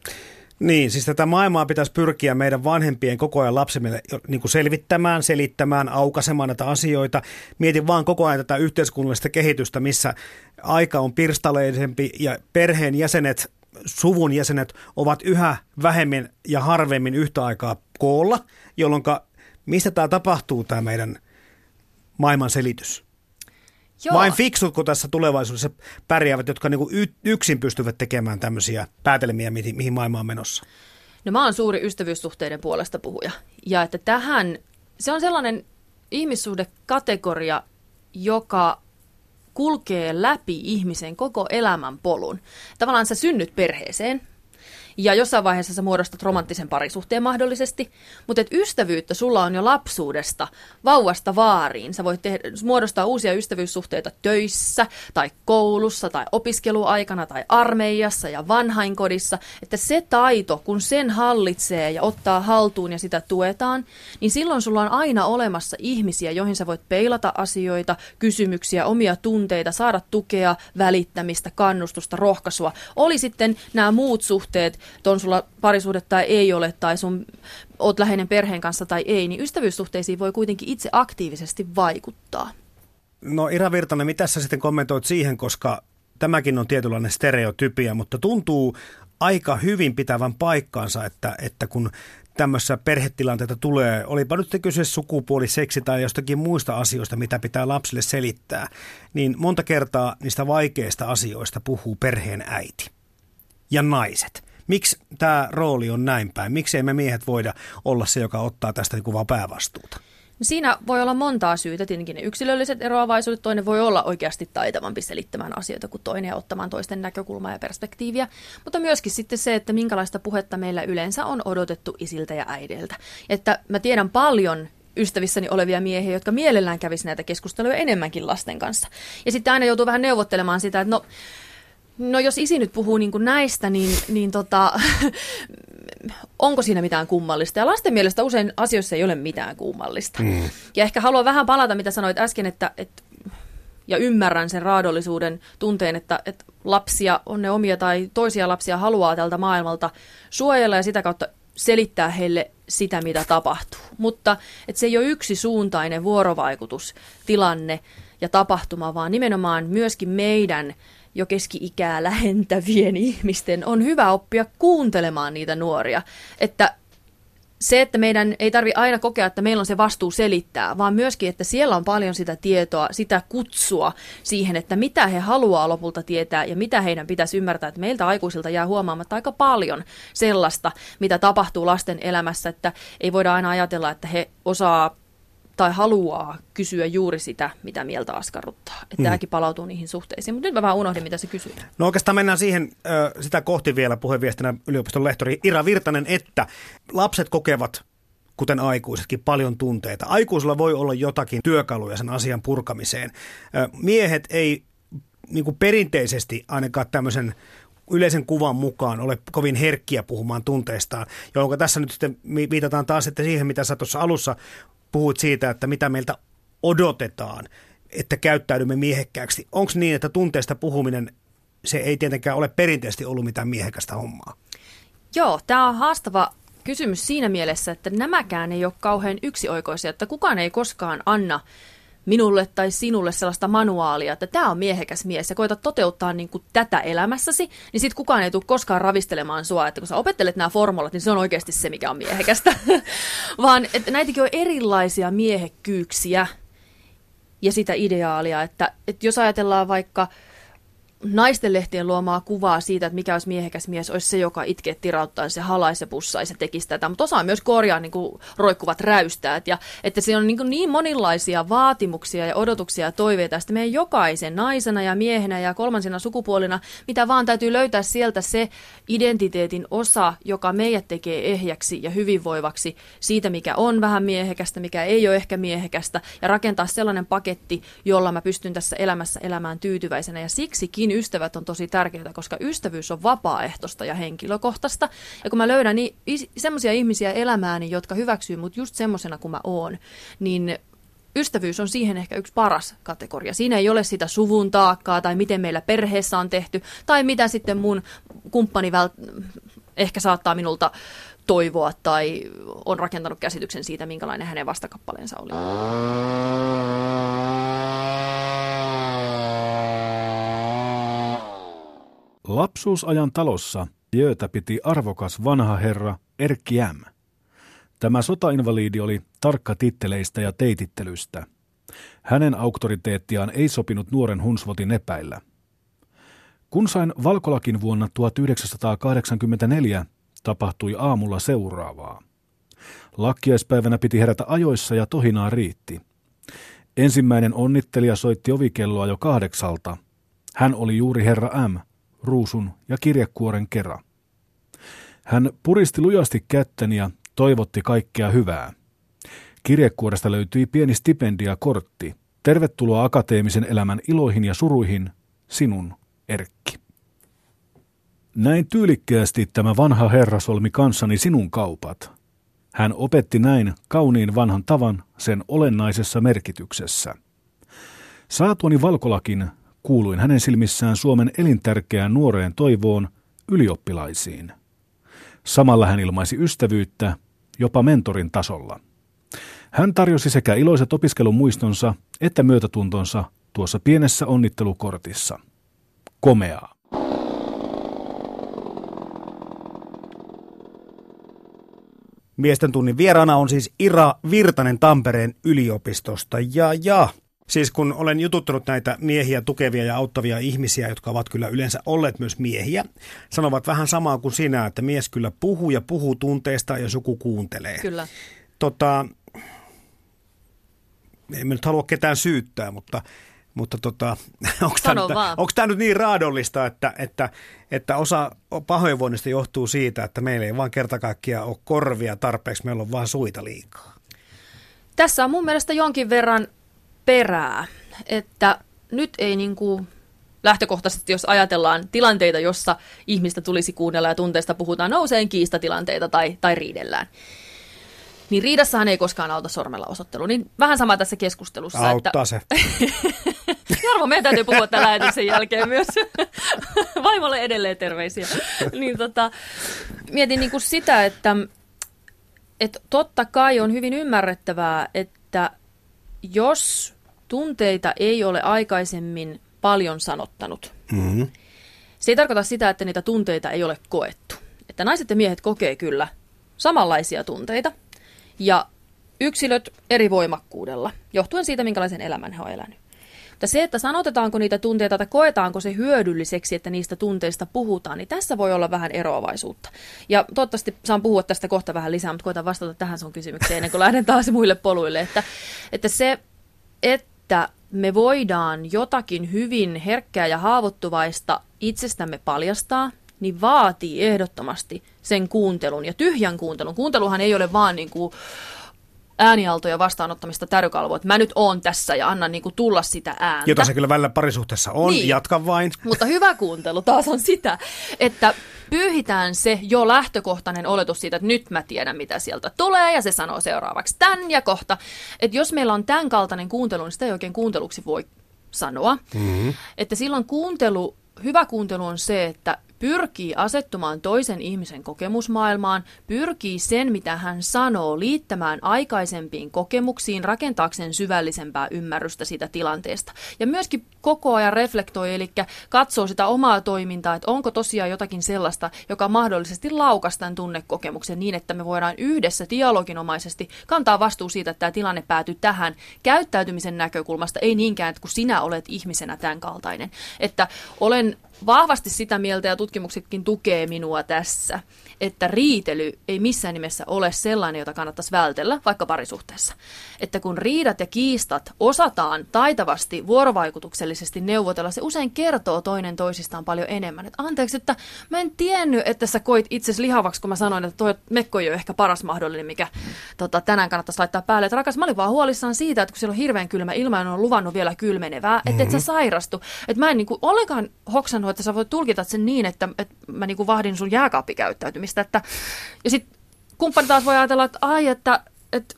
Niin, siis tätä maailmaa pitäisi pyrkiä meidän vanhempien koko ajan lapsemme niin kuin selvittämään, selittämään, aukaisemaan näitä asioita. Mietin vaan koko ajan tätä yhteiskunnallista kehitystä, missä aika on pirstaleisempi ja perheen jäsenet, suvun jäsenet ovat yhä vähemmän ja harvemmin yhtä aikaa koolla, jolloin mistä tämä tapahtuu, tämä meidän maailman selitys? Joo. Vain fiksutko tässä tulevaisuudessa pärjäävät, jotka niinku yksin pystyvät tekemään tämmöisiä päätelmiä, mihin, mihin maailma on menossa? No mä oon suuri ystävyyssuhteiden puolesta puhuja. Ja että tähän, se on sellainen ihmissuhdekategoria, joka kulkee läpi ihmisen koko elämän polun. Tavallaan sä synnyt perheeseen, ja jossain vaiheessa sä muodostat romanttisen parisuhteen mahdollisesti, mutta et ystävyyttä sulla on jo lapsuudesta, vauvasta vaariin. Sä voit tehdä, muodostaa uusia ystävyyssuhteita töissä tai koulussa tai opiskeluaikana tai armeijassa ja vanhainkodissa. Että se taito, kun sen hallitsee ja ottaa haltuun ja sitä tuetaan, niin silloin sulla on aina olemassa ihmisiä, joihin sä voit peilata asioita, kysymyksiä, omia tunteita, saada tukea, välittämistä, kannustusta, rohkaisua. Oli sitten nämä muut suhteet että on sulla parisuhde tai ei ole, tai sun oot läheinen perheen kanssa tai ei, niin ystävyyssuhteisiin voi kuitenkin itse aktiivisesti vaikuttaa. No Ira Virtanen, mitä sä sitten kommentoit siihen, koska tämäkin on tietynlainen stereotypia, mutta tuntuu aika hyvin pitävän paikkaansa, että, että kun tämmöisissä perhetilanteita tulee, olipa nyt kyse sukupuoli, seksi tai jostakin muista asioista, mitä pitää lapsille selittää, niin monta kertaa niistä vaikeista asioista puhuu perheen äiti ja naiset. Miksi tämä rooli on näin päin? Miksi emme miehet voida olla se, joka ottaa tästä niin vaan päävastuuta? Siinä voi olla montaa syytä, tietenkin ne yksilölliset eroavaisuudet. Toinen voi olla oikeasti taitavampi selittämään asioita kuin toinen ja ottamaan toisten näkökulmaa ja perspektiiviä. Mutta myöskin sitten se, että minkälaista puhetta meillä yleensä on odotettu isiltä ja äideiltä. Että mä tiedän paljon ystävissäni olevia miehiä, jotka mielellään kävisi näitä keskusteluja enemmänkin lasten kanssa. Ja sitten aina joutuu vähän neuvottelemaan sitä, että no No jos isi nyt puhuu niin kuin näistä, niin, niin tota, *laughs* onko siinä mitään kummallista? Ja lasten mielestä usein asioissa ei ole mitään kummallista. Mm. Ja ehkä haluan vähän palata, mitä sanoit äsken, että, että ja ymmärrän sen raadollisuuden tunteen, että, että lapsia on ne omia tai toisia lapsia haluaa tältä maailmalta suojella ja sitä kautta selittää heille sitä, mitä tapahtuu. Mutta että se ei ole yksi suuntainen vuorovaikutustilanne ja tapahtuma, vaan nimenomaan myöskin meidän jo keski-ikää lähentävien ihmisten on hyvä oppia kuuntelemaan niitä nuoria. Että se, että meidän ei tarvi aina kokea, että meillä on se vastuu selittää, vaan myöskin, että siellä on paljon sitä tietoa, sitä kutsua siihen, että mitä he haluaa lopulta tietää ja mitä heidän pitäisi ymmärtää, että meiltä aikuisilta jää huomaamatta aika paljon sellaista, mitä tapahtuu lasten elämässä, että ei voida aina ajatella, että he osaa tai haluaa kysyä juuri sitä, mitä mieltä askarruttaa. Että mm. tämäkin palautuu niihin suhteisiin. Mutta nyt mä vähän unohdin, mitä se kysyy. No oikeastaan mennään siihen sitä kohti vielä puheenviestinä yliopiston lehtori Ira Virtanen, että lapset kokevat kuten aikuisetkin, paljon tunteita. Aikuisilla voi olla jotakin työkaluja sen asian purkamiseen. Miehet ei niin kuin perinteisesti ainakaan tämmöisen yleisen kuvan mukaan ole kovin herkkiä puhumaan tunteistaan, jolloin tässä nyt sitten viitataan taas sitten siihen, mitä sä tuossa alussa puhuit siitä, että mitä meiltä odotetaan, että käyttäydymme miehekkääksi. Onko niin, että tunteesta puhuminen, se ei tietenkään ole perinteisesti ollut mitään miehekästä hommaa? Joo, tämä on haastava kysymys siinä mielessä, että nämäkään ei ole kauhean yksioikoisia, että kukaan ei koskaan anna minulle tai sinulle sellaista manuaalia, että tämä on miehekäs mies ja koita toteuttaa niin kuin tätä elämässäsi, niin sitten kukaan ei tule koskaan ravistelemaan sua, että kun sä opettelet nämä formulat, niin se on oikeasti se, mikä on miehekästä. *laughs* Vaan että näitäkin on erilaisia miehekkyyksiä ja sitä ideaalia, että, että jos ajatellaan vaikka – naisten lehtien luomaa kuvaa siitä, että mikä olisi miehekäs mies, olisi se, joka itkee tirauttaisi ja halaisi ja pussaisi ja tekisi tätä. Mutta osaa myös korjaa niin kuin roikkuvat räystäät. Ja, että siinä on niin, kuin niin monilaisia vaatimuksia ja odotuksia ja toiveita tästä meidän jokaisen naisena ja miehenä ja kolmansina sukupuolina, mitä vaan täytyy löytää sieltä se identiteetin osa, joka meidät tekee ehjäksi ja hyvinvoivaksi siitä, mikä on vähän miehekästä, mikä ei ole ehkä miehekästä, ja rakentaa sellainen paketti, jolla mä pystyn tässä elämässä elämään tyytyväisenä. Ja siksikin ystävät on tosi tärkeää, koska ystävyys on vapaaehtoista ja henkilökohtaista. Ja kun mä löydän niin, semmoisia ihmisiä elämääni, jotka hyväksyy mut just semmoisena kuin mä oon, niin ystävyys on siihen ehkä yksi paras kategoria. Siinä ei ole sitä suvun taakkaa tai miten meillä perheessä on tehty tai mitä sitten mun kumppani vält- ehkä saattaa minulta toivoa tai on rakentanut käsityksen siitä, minkälainen hänen vastakappaleensa oli. Lapsuusajan talossa Jöötä piti arvokas vanha herra Erkki M. Tämä sotainvaliidi oli tarkka titteleistä ja teitittelystä. Hänen auktoriteettiaan ei sopinut nuoren hunsvotin epäillä. Kun sain valkolakin vuonna 1984, tapahtui aamulla seuraavaa. Lakkiaispäivänä piti herätä ajoissa ja tohinaa riitti. Ensimmäinen onnittelija soitti ovikelloa jo kahdeksalta. Hän oli juuri herra M, ruusun ja kirjekuoren kera. Hän puristi lujasti kättäni ja toivotti kaikkea hyvää. Kirjekuoresta löytyi pieni stipendi ja kortti. Tervetuloa akateemisen elämän iloihin ja suruihin, sinun Erkki. Näin tyylikkäästi tämä vanha herra solmi kanssani sinun kaupat. Hän opetti näin kauniin vanhan tavan sen olennaisessa merkityksessä. Saatuani valkolakin kuuluin hänen silmissään Suomen elintärkeään nuoreen toivoon ylioppilaisiin. Samalla hän ilmaisi ystävyyttä jopa mentorin tasolla. Hän tarjosi sekä iloiset opiskelun muistonsa että myötätuntonsa tuossa pienessä onnittelukortissa. Komeaa. Miesten tunnin vieraana on siis Ira Virtanen Tampereen yliopistosta. Ja, ja Siis kun olen jututtanut näitä miehiä tukevia ja auttavia ihmisiä, jotka ovat kyllä yleensä olleet myös miehiä, sanovat vähän samaa kuin sinä, että mies kyllä puhuu ja puhuu tunteista ja suku kuuntelee. Kyllä. Tota, en nyt halua ketään syyttää, mutta, mutta tota, *laughs* onko tämä nyt niin raadollista, että, että, että osa pahoinvoinnista johtuu siitä, että meillä ei vaan kerta kaikkiaan ole korvia tarpeeksi, meillä on vaan suita liikaa? Tässä on mun mielestä jonkin verran perää, että nyt ei niin kuin lähtökohtaisesti, jos ajatellaan tilanteita, jossa ihmistä tulisi kuunnella ja tunteista puhutaan, nouseen kiistatilanteita tai, tai riidellään. Niin riidassahan ei koskaan auta sormella osoittelu. Niin vähän sama tässä keskustelussa. Auttaa että... se. *laughs* Jarmo, meidän täytyy puhua tämän lähetyksen jälkeen myös. *laughs* Vaimolle edelleen terveisiä. *laughs* niin tota, mietin niin kuin sitä, että, että totta kai on hyvin ymmärrettävää, että jos tunteita ei ole aikaisemmin paljon sanottanut, mm-hmm. se ei tarkoita sitä, että niitä tunteita ei ole koettu. Että naiset ja miehet kokee kyllä samanlaisia tunteita ja yksilöt eri voimakkuudella, johtuen siitä, minkälaisen elämän he ovat elänyt. Mutta se, että sanotetaanko niitä tunteita tai koetaanko se hyödylliseksi, että niistä tunteista puhutaan, niin tässä voi olla vähän eroavaisuutta. Ja toivottavasti saan puhua tästä kohta vähän lisää, mutta koitan vastata tähän sun kysymykseen ennen kuin lähden taas muille poluille. Että, että se, että me voidaan jotakin hyvin herkkää ja haavoittuvaista itsestämme paljastaa, niin vaatii ehdottomasti sen kuuntelun ja tyhjän kuuntelun. Kuunteluhan ei ole vaan niin kuin äänialtoja vastaanottamista tärykalvoa, että mä nyt oon tässä ja annan niinku tulla sitä ääntä. Jota se kyllä välillä parisuhteessa on, niin. jatka vain. Mutta hyvä kuuntelu taas on sitä, että pyyhitään se jo lähtökohtainen oletus siitä, että nyt mä tiedän, mitä sieltä tulee, ja se sanoo seuraavaksi tämän ja kohta. Että jos meillä on tämän kaltainen kuuntelu, niin sitä ei oikein kuunteluksi voi sanoa. Mm-hmm. Että silloin kuuntelu, hyvä kuuntelu on se, että pyrkii asettumaan toisen ihmisen kokemusmaailmaan, pyrkii sen, mitä hän sanoo, liittämään aikaisempiin kokemuksiin, rakentaakseen syvällisempää ymmärrystä siitä tilanteesta. Ja myöskin koko ajan reflektoi, eli katsoo sitä omaa toimintaa, että onko tosiaan jotakin sellaista, joka mahdollisesti laukas tämän tunnekokemuksen niin, että me voidaan yhdessä dialoginomaisesti kantaa vastuu siitä, että tämä tilanne päätyy tähän käyttäytymisen näkökulmasta, ei niinkään, että kun sinä olet ihmisenä tämän kaltainen. Että olen vahvasti sitä mieltä ja tutkimuksetkin tukee minua tässä, että riitely ei missään nimessä ole sellainen, jota kannattaisi vältellä, vaikka parisuhteessa. Että kun riidat ja kiistat osataan taitavasti vuorovaikutuksellisesti neuvotella, se usein kertoo toinen toisistaan paljon enemmän. Että anteeksi, että mä en tiennyt, että sä koit itsesi lihavaksi, kun mä sanoin, että toi mekko ei ole ehkä paras mahdollinen, mikä tota, tänään kannattaisi laittaa päälle. Että rakas, mä olin vaan huolissaan siitä, että kun siellä on hirveän kylmä ilma ja on luvannut vielä kylmenevää, että mm-hmm. et sä mhm. sairastu. Että mä en niin kuin, ollenkaan hoksannut, että sä voit tulkita sen niin, että, että mä niin kuin vahdin sun jääkaappikäyttäytymistä. Että, ja sitten kumppani taas voi ajatella, että ai, että, että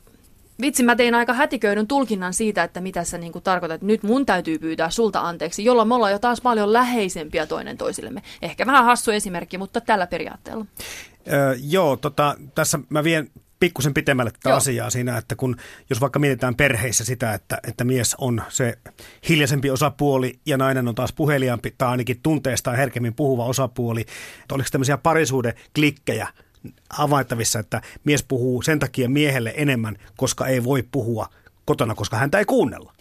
vitsi, mä tein aika hätiköidyn tulkinnan siitä, että mitä sä niin tarkoitat, nyt mun täytyy pyytää sulta anteeksi, jolloin me ollaan jo taas paljon läheisempiä toinen toisillemme. Ehkä vähän hassu esimerkki, mutta tällä periaatteella. Öö, joo, tota, tässä mä vien pikkusen pitemmälle tätä Joo. asiaa siinä, että kun jos vaikka mietitään perheissä sitä, että, että mies on se hiljaisempi osapuoli ja nainen on taas puheliaampi tai ainakin tunteestaan herkemmin puhuva osapuoli, että oliko tämmöisiä parisuuden klikkejä havaittavissa, että mies puhuu sen takia miehelle enemmän, koska ei voi puhua kotona, koska häntä ei kuunnella.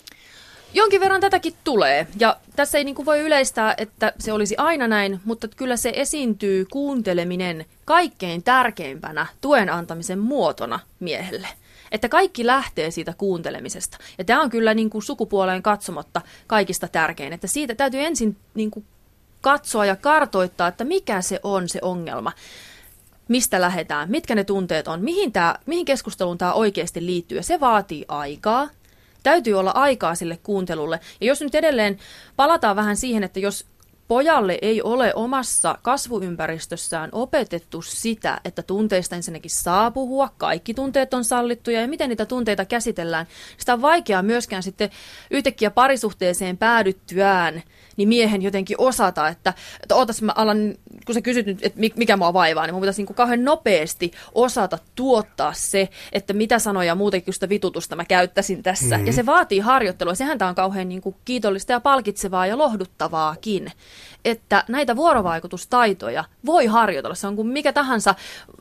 Jonkin verran tätäkin tulee, ja tässä ei niin kuin voi yleistää, että se olisi aina näin, mutta kyllä se esiintyy kuunteleminen kaikkein tärkeimpänä tuen antamisen muotona miehelle. Että kaikki lähtee siitä kuuntelemisesta. Ja tämä on kyllä niin kuin sukupuoleen katsomatta kaikista tärkein, että siitä täytyy ensin niin kuin katsoa ja kartoittaa, että mikä se on se ongelma mistä lähdetään, mitkä ne tunteet on, mihin, tää, mihin keskusteluun tämä oikeasti liittyy. Ja se vaatii aikaa, täytyy olla aikaa sille kuuntelulle. Ja jos nyt edelleen palataan vähän siihen, että jos pojalle ei ole omassa kasvuympäristössään opetettu sitä, että tunteista ensinnäkin saa puhua, kaikki tunteet on sallittuja ja miten niitä tunteita käsitellään. Sitä on vaikeaa myöskään sitten yhtäkkiä parisuhteeseen päädyttyään niin miehen jotenkin osata, että, että ootas mä alan, kun sä kysyt nyt, että mikä mua vaivaa, niin mun pitäisi niin kauhean nopeasti osata tuottaa se, että mitä sanoja muutenkin sitä vitutusta mä käyttäisin tässä. Mm-hmm. Ja se vaatii harjoittelua. Sehän tämä on kauhean niin kuin kiitollista ja palkitsevaa ja lohduttavaakin että näitä vuorovaikutustaitoja voi harjoitella. Se on kuin mikä tahansa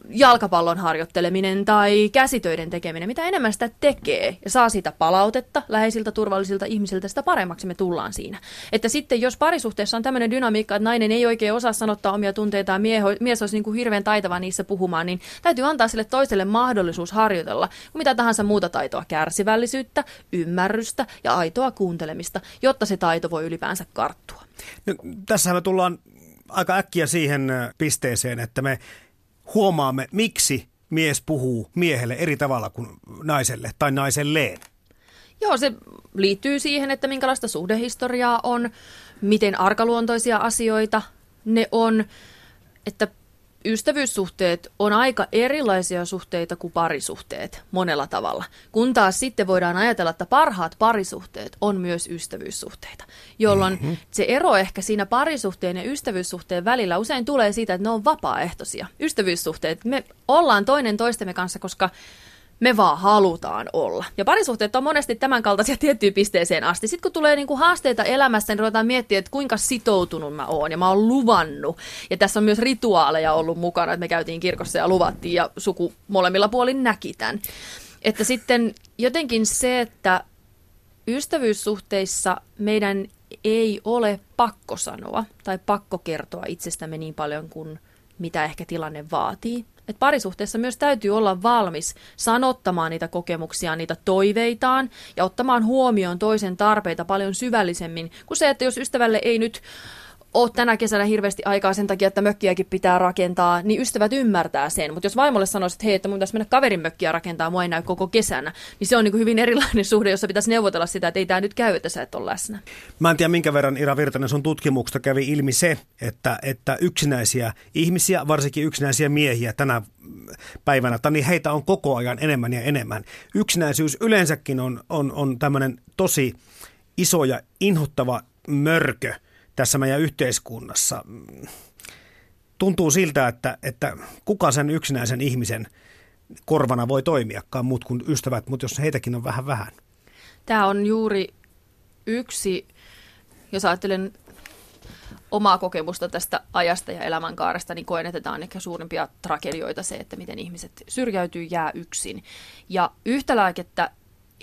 jalkapallon harjoitteleminen tai käsitöiden tekeminen. Mitä enemmän sitä tekee ja saa siitä palautetta läheisiltä turvallisilta ihmisiltä, sitä paremmaksi me tullaan siinä. Että sitten jos parisuhteessa on tämmöinen dynamiikka, että nainen ei oikein osaa sanottaa omia tunteitaan, mies olisi niin kuin hirveän taitava niissä puhumaan, niin täytyy antaa sille toiselle mahdollisuus harjoitella mitä tahansa muuta taitoa, kärsivällisyyttä, ymmärrystä ja aitoa kuuntelemista, jotta se taito voi ylipäänsä karttua. No, tässä me tullaan aika äkkiä siihen pisteeseen, että me huomaamme, miksi mies puhuu miehelle eri tavalla kuin naiselle tai naiselleen. Joo, se liittyy siihen, että minkälaista suhdehistoriaa on, miten arkaluontoisia asioita ne on, että ystävyyssuhteet on aika erilaisia suhteita kuin parisuhteet monella tavalla. Kun taas sitten voidaan ajatella, että parhaat parisuhteet on myös ystävyyssuhteita, jolloin mm-hmm. se ero ehkä siinä parisuhteen ja ystävyyssuhteen välillä usein tulee siitä, että ne on vapaaehtoisia. Ystävyyssuhteet, me ollaan toinen toistemme kanssa, koska me vaan halutaan olla. Ja parisuhteet on monesti tämän kaltaisia *laughs* tiettyyn pisteeseen asti. Sitten kun tulee niinku haasteita elämässä, niin ruvetaan miettiä, että kuinka sitoutunut mä oon ja mä oon luvannut. Ja tässä on myös rituaaleja ollut mukana, että me käytiin kirkossa ja luvattiin ja suku molemmilla puolin näki tämän. Että sitten jotenkin se, että ystävyyssuhteissa meidän ei ole pakko sanoa tai pakko kertoa itsestämme niin paljon kuin mitä ehkä tilanne vaatii. Et parisuhteessa myös täytyy olla valmis sanottamaan niitä kokemuksia, niitä toiveitaan ja ottamaan huomioon toisen tarpeita paljon syvällisemmin kuin se, että jos ystävälle ei nyt ole tänä kesänä hirveästi aikaa sen takia, että mökkiäkin pitää rakentaa, niin ystävät ymmärtää sen. Mutta jos vaimolle sanoisit, että hei, että mun pitäisi mennä kaverin mökkiä rakentaa, mua ei näy koko kesänä, niin se on niin hyvin erilainen *laughs* suhde, jossa pitäisi neuvotella sitä, että ei tämä nyt käy, että sä et ole läsnä. Mä en tiedä, minkä verran Ira Virtanen sun tutkimuksesta kävi ilmi se, että, että yksinäisiä ihmisiä, varsinkin yksinäisiä miehiä tänä päivänä, tai niin heitä on koko ajan enemmän ja enemmän. Yksinäisyys yleensäkin on, on, on tämmöinen tosi iso ja inhottava mörkö – tässä meidän yhteiskunnassa. Tuntuu siltä, että, että kuka sen yksinäisen ihmisen korvana voi toimiakaan muut kuin ystävät, mutta jos heitäkin on vähän vähän. Tämä on juuri yksi, jos ajattelen omaa kokemusta tästä ajasta ja elämänkaaresta, niin koen, että tämä on ehkä suurimpia tragedioita se, että miten ihmiset syrjäytyy, jää yksin. Ja yhtä lääkettä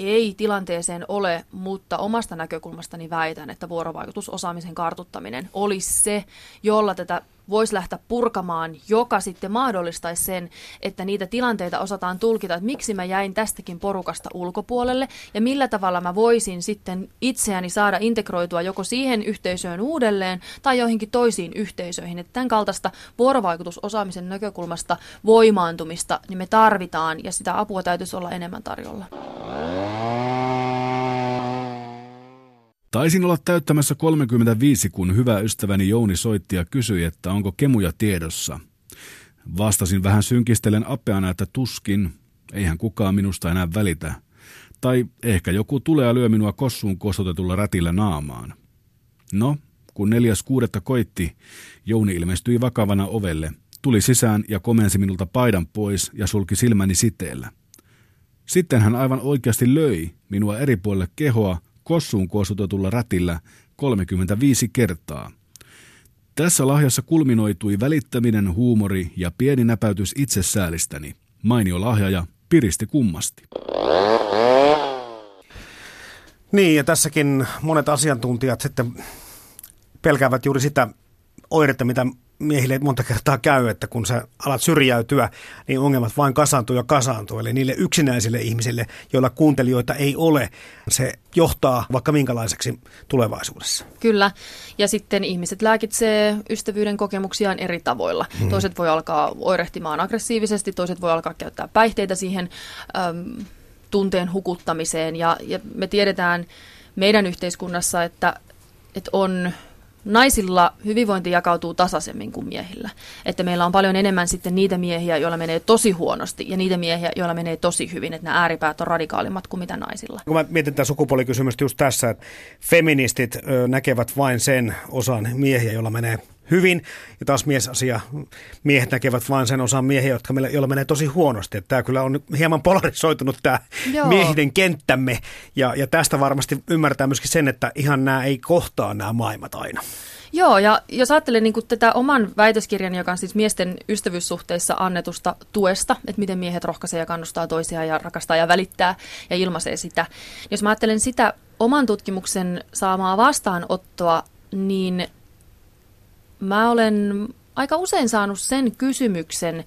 ei tilanteeseen ole, mutta omasta näkökulmastani väitän, että vuorovaikutusosaamisen kartuttaminen olisi se, jolla tätä voisi lähteä purkamaan, joka sitten mahdollistaisi sen, että niitä tilanteita osataan tulkita, että miksi mä jäin tästäkin porukasta ulkopuolelle ja millä tavalla mä voisin sitten itseäni saada integroitua joko siihen yhteisöön uudelleen tai joihinkin toisiin yhteisöihin. Että tämän kaltaista vuorovaikutusosaamisen näkökulmasta voimaantumista niin me tarvitaan ja sitä apua täytyisi olla enemmän tarjolla. Taisin olla täyttämässä 35, kun hyvä ystäväni Jouni soitti ja kysyi, että onko kemuja tiedossa. Vastasin vähän synkistelen apeana, että tuskin, eihän kukaan minusta enää välitä. Tai ehkä joku tulee ja lyö minua kossuun kostotetulla rätillä naamaan. No, kun neljäs kuudetta koitti, Jouni ilmestyi vakavana ovelle, tuli sisään ja komensi minulta paidan pois ja sulki silmäni siteellä. Sitten hän aivan oikeasti löi minua eri puolelle kehoa kossuun koostutetulla rätillä 35 kertaa. Tässä lahjassa kulminoitui välittäminen, huumori ja pieni näpäytys itsesäälistäni. Mainio lahja ja piristi kummasti. Niin, ja tässäkin monet asiantuntijat sitten pelkäävät juuri sitä oiretta, mitä miehille monta kertaa käy, että kun sä alat syrjäytyä, niin ongelmat vain kasaantuu ja kasaantuu. Eli niille yksinäisille ihmisille, joilla kuuntelijoita ei ole, se johtaa vaikka minkälaiseksi tulevaisuudessa. Kyllä, ja sitten ihmiset lääkitsee ystävyyden kokemuksiaan eri tavoilla. Hmm. Toiset voi alkaa oirehtimaan aggressiivisesti, toiset voi alkaa käyttää päihteitä siihen äm, tunteen hukuttamiseen. Ja, ja me tiedetään meidän yhteiskunnassa, että, että on naisilla hyvinvointi jakautuu tasaisemmin kuin miehillä. Että meillä on paljon enemmän sitten niitä miehiä, joilla menee tosi huonosti ja niitä miehiä, joilla menee tosi hyvin. Että nämä ääripäät on radikaalimmat kuin mitä naisilla. Kun mä mietin tätä sukupuolikysymystä just tässä, että feministit näkevät vain sen osan miehiä, joilla menee hyvin, ja taas miesasia, miehet näkevät vain sen osan miehiä, jotka meille, joilla menee tosi huonosti. Että tämä kyllä on hieman polarisoitunut tämä Joo. miehiden kenttämme, ja, ja tästä varmasti ymmärtää myöskin sen, että ihan nämä ei kohtaa nämä maailmat aina. Joo, ja jos ajattelen niin tätä oman väitöskirjan, joka on siis miesten ystävyyssuhteissa annetusta tuesta, että miten miehet rohkaisee ja kannustaa toisiaan ja rakastaa ja välittää ja ilmaisee sitä. Jos mä ajattelen sitä oman tutkimuksen saamaa vastaanottoa, niin mä olen aika usein saanut sen kysymyksen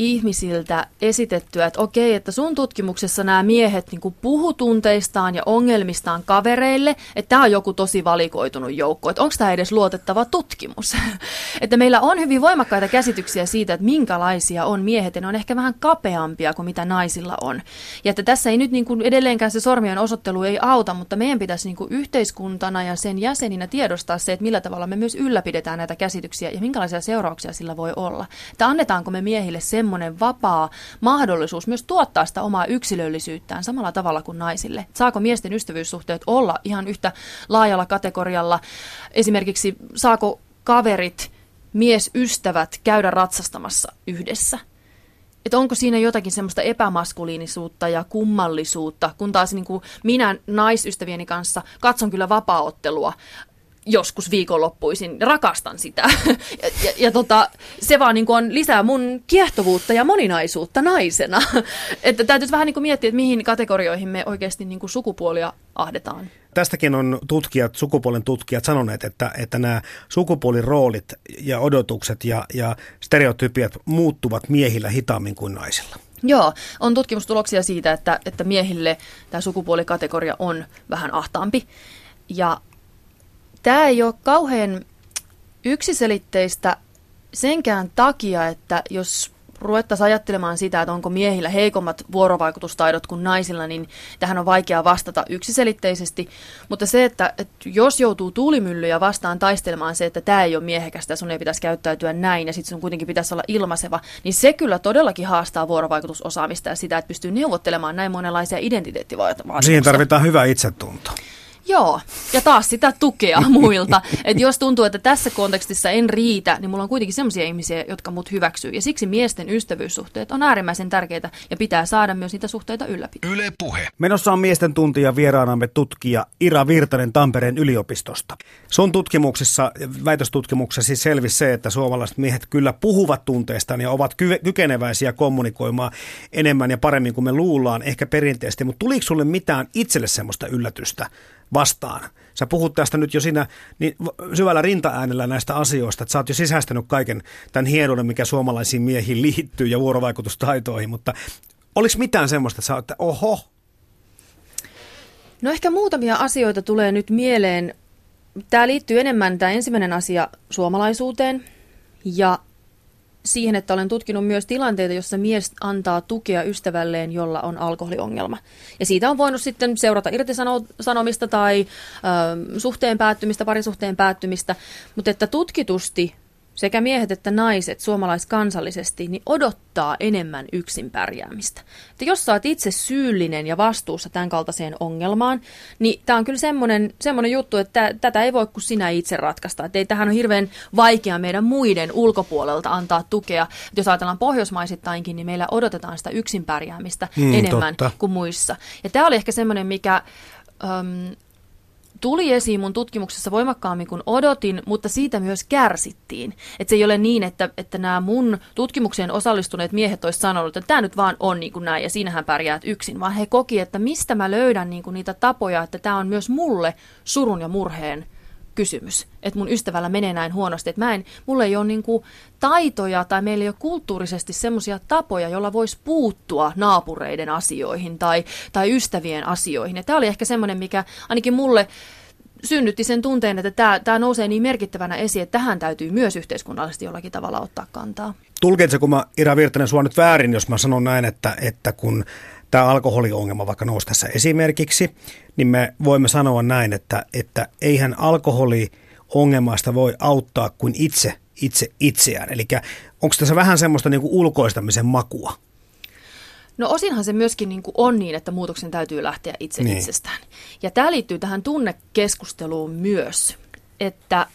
ihmisiltä esitettyä, että okei, että sun tutkimuksessa nämä miehet niin puhu tunteistaan ja ongelmistaan kavereille, että tämä on joku tosi valikoitunut joukko, että onko tämä edes luotettava tutkimus. *laughs* että meillä on hyvin voimakkaita käsityksiä siitä, että minkälaisia on miehet, ja ne on ehkä vähän kapeampia kuin mitä naisilla on. Ja että tässä ei nyt niin kuin edelleenkään se sormien osoittelu ei auta, mutta meidän pitäisi niin kuin yhteiskuntana ja sen jäseninä tiedostaa se, että millä tavalla me myös ylläpidetään näitä käsityksiä ja minkälaisia seurauksia sillä voi olla. Että annetaanko me miehille sen semmoinen vapaa mahdollisuus myös tuottaa sitä omaa yksilöllisyyttään samalla tavalla kuin naisille. Saako miesten ystävyyssuhteet olla ihan yhtä laajalla kategorialla? Esimerkiksi saako kaverit, miesystävät käydä ratsastamassa yhdessä? että onko siinä jotakin semmoista epämaskuliinisuutta ja kummallisuutta, kun taas niin kuin minä naisystävieni kanssa katson kyllä vapaaottelua joskus viikonloppuisin, rakastan sitä. *laughs* ja, ja, ja tota, se vaan niin on lisää mun kiehtovuutta ja moninaisuutta naisena. *laughs* että täytyisi vähän niin kuin miettiä, että mihin kategorioihin me oikeasti niin kuin sukupuolia ahdetaan. Tästäkin on tutkijat, sukupuolen tutkijat sanoneet, että, että nämä sukupuoliroolit ja odotukset ja, ja stereotypiat muuttuvat miehillä hitaammin kuin naisilla. Joo, on tutkimustuloksia siitä, että, että miehille tämä sukupuolikategoria on vähän ahtaampi. Ja tämä ei ole kauhean yksiselitteistä senkään takia, että jos ruvettaisiin ajattelemaan sitä, että onko miehillä heikommat vuorovaikutustaidot kuin naisilla, niin tähän on vaikea vastata yksiselitteisesti. Mutta se, että, että jos joutuu tuulimyllyjä vastaan taistelemaan se, että tämä ei ole miehekästä sun ei pitäisi käyttäytyä näin ja sitten sun kuitenkin pitäisi olla ilmaiseva, niin se kyllä todellakin haastaa vuorovaikutusosaamista ja sitä, että pystyy neuvottelemaan näin monenlaisia identiteettivaatimuksia. Siihen tarvitaan hyvä itsetunto. Joo, ja taas sitä tukea *laughs* muilta. että jos tuntuu, että tässä kontekstissa en riitä, niin mulla on kuitenkin sellaisia ihmisiä, jotka mut hyväksyy. Ja siksi miesten ystävyyssuhteet on äärimmäisen tärkeitä ja pitää saada myös niitä suhteita ylläpitää. Yle puhe. Menossa on miesten tuntia vieraanamme tutkija Ira Virtanen Tampereen yliopistosta. Sun tutkimuksessa, väitöstutkimuksessa siis selvisi se, että suomalaiset miehet kyllä puhuvat tunteistaan ja ovat ky- kykeneväisiä kommunikoimaan enemmän ja paremmin kuin me luullaan, ehkä perinteisesti. Mutta tuliko sulle mitään itselle semmoista yllätystä? Vastaan. Sä puhut tästä nyt jo siinä niin syvällä rintaäänellä näistä asioista, että sä oot jo sisäistänyt kaiken tämän hienouden, mikä suomalaisiin miehiin liittyy ja vuorovaikutustaitoihin, mutta oliko mitään semmoista, että sä oot, että oho? No ehkä muutamia asioita tulee nyt mieleen. Tämä liittyy enemmän, tämä ensimmäinen asia, suomalaisuuteen ja siihen, että olen tutkinut myös tilanteita, jossa mies antaa tukea ystävälleen, jolla on alkoholiongelma. Ja siitä on voinut sitten seurata irtisanomista tai ö, suhteen päättymistä, parisuhteen päättymistä, mutta että tutkitusti sekä miehet että naiset suomalaiskansallisesti niin odottaa enemmän yksin pärjäämistä. Että jos sä oot itse syyllinen ja vastuussa tämän kaltaiseen ongelmaan, niin tämä on kyllä semmoinen, semmoinen juttu, että tätä ei voi kuin sinä itse ratkaista. Että ei tähän on hirveän vaikea meidän muiden ulkopuolelta antaa tukea. Että jos ajatellaan pohjoismaisittainkin, niin meillä odotetaan sitä yksin pärjäämistä mm, enemmän totta. kuin muissa. Ja tämä oli ehkä semmoinen, mikä... Öm, tuli esiin mun tutkimuksessa voimakkaammin kuin odotin, mutta siitä myös kärsittiin. Että se ei ole niin, että, että nämä mun tutkimukseen osallistuneet miehet olisivat sanonut, että tämä nyt vaan on niin kuin näin ja siinähän pärjäät yksin, vaan he koki, että mistä mä löydän niin kuin niitä tapoja, että tämä on myös mulle surun ja murheen kysymys, että mun ystävällä menee näin huonosti, että mä en, mulla ei ole niin kuin taitoja tai meillä ei ole kulttuurisesti semmoisia tapoja, joilla voisi puuttua naapureiden asioihin tai, tai ystävien asioihin. Ja tämä oli ehkä semmoinen, mikä ainakin mulle synnytti sen tunteen, että tämä, tämä nousee niin merkittävänä esiin, että tähän täytyy myös yhteiskunnallisesti jollakin tavalla ottaa kantaa. kun mä Ira Virtanen sua nyt väärin, jos mä sanon näin, että, että kun tämä alkoholiongelma vaikka nousi tässä esimerkiksi, niin me voimme sanoa näin, että, että eihän alkoholiongelmasta voi auttaa kuin itse, itse itseään. Eli onko tässä vähän semmoista niin kuin ulkoistamisen makua? No osinhan se myöskin niin kuin on niin, että muutoksen täytyy lähteä itse niin. itsestään. Ja tämä liittyy tähän tunnekeskusteluun myös, että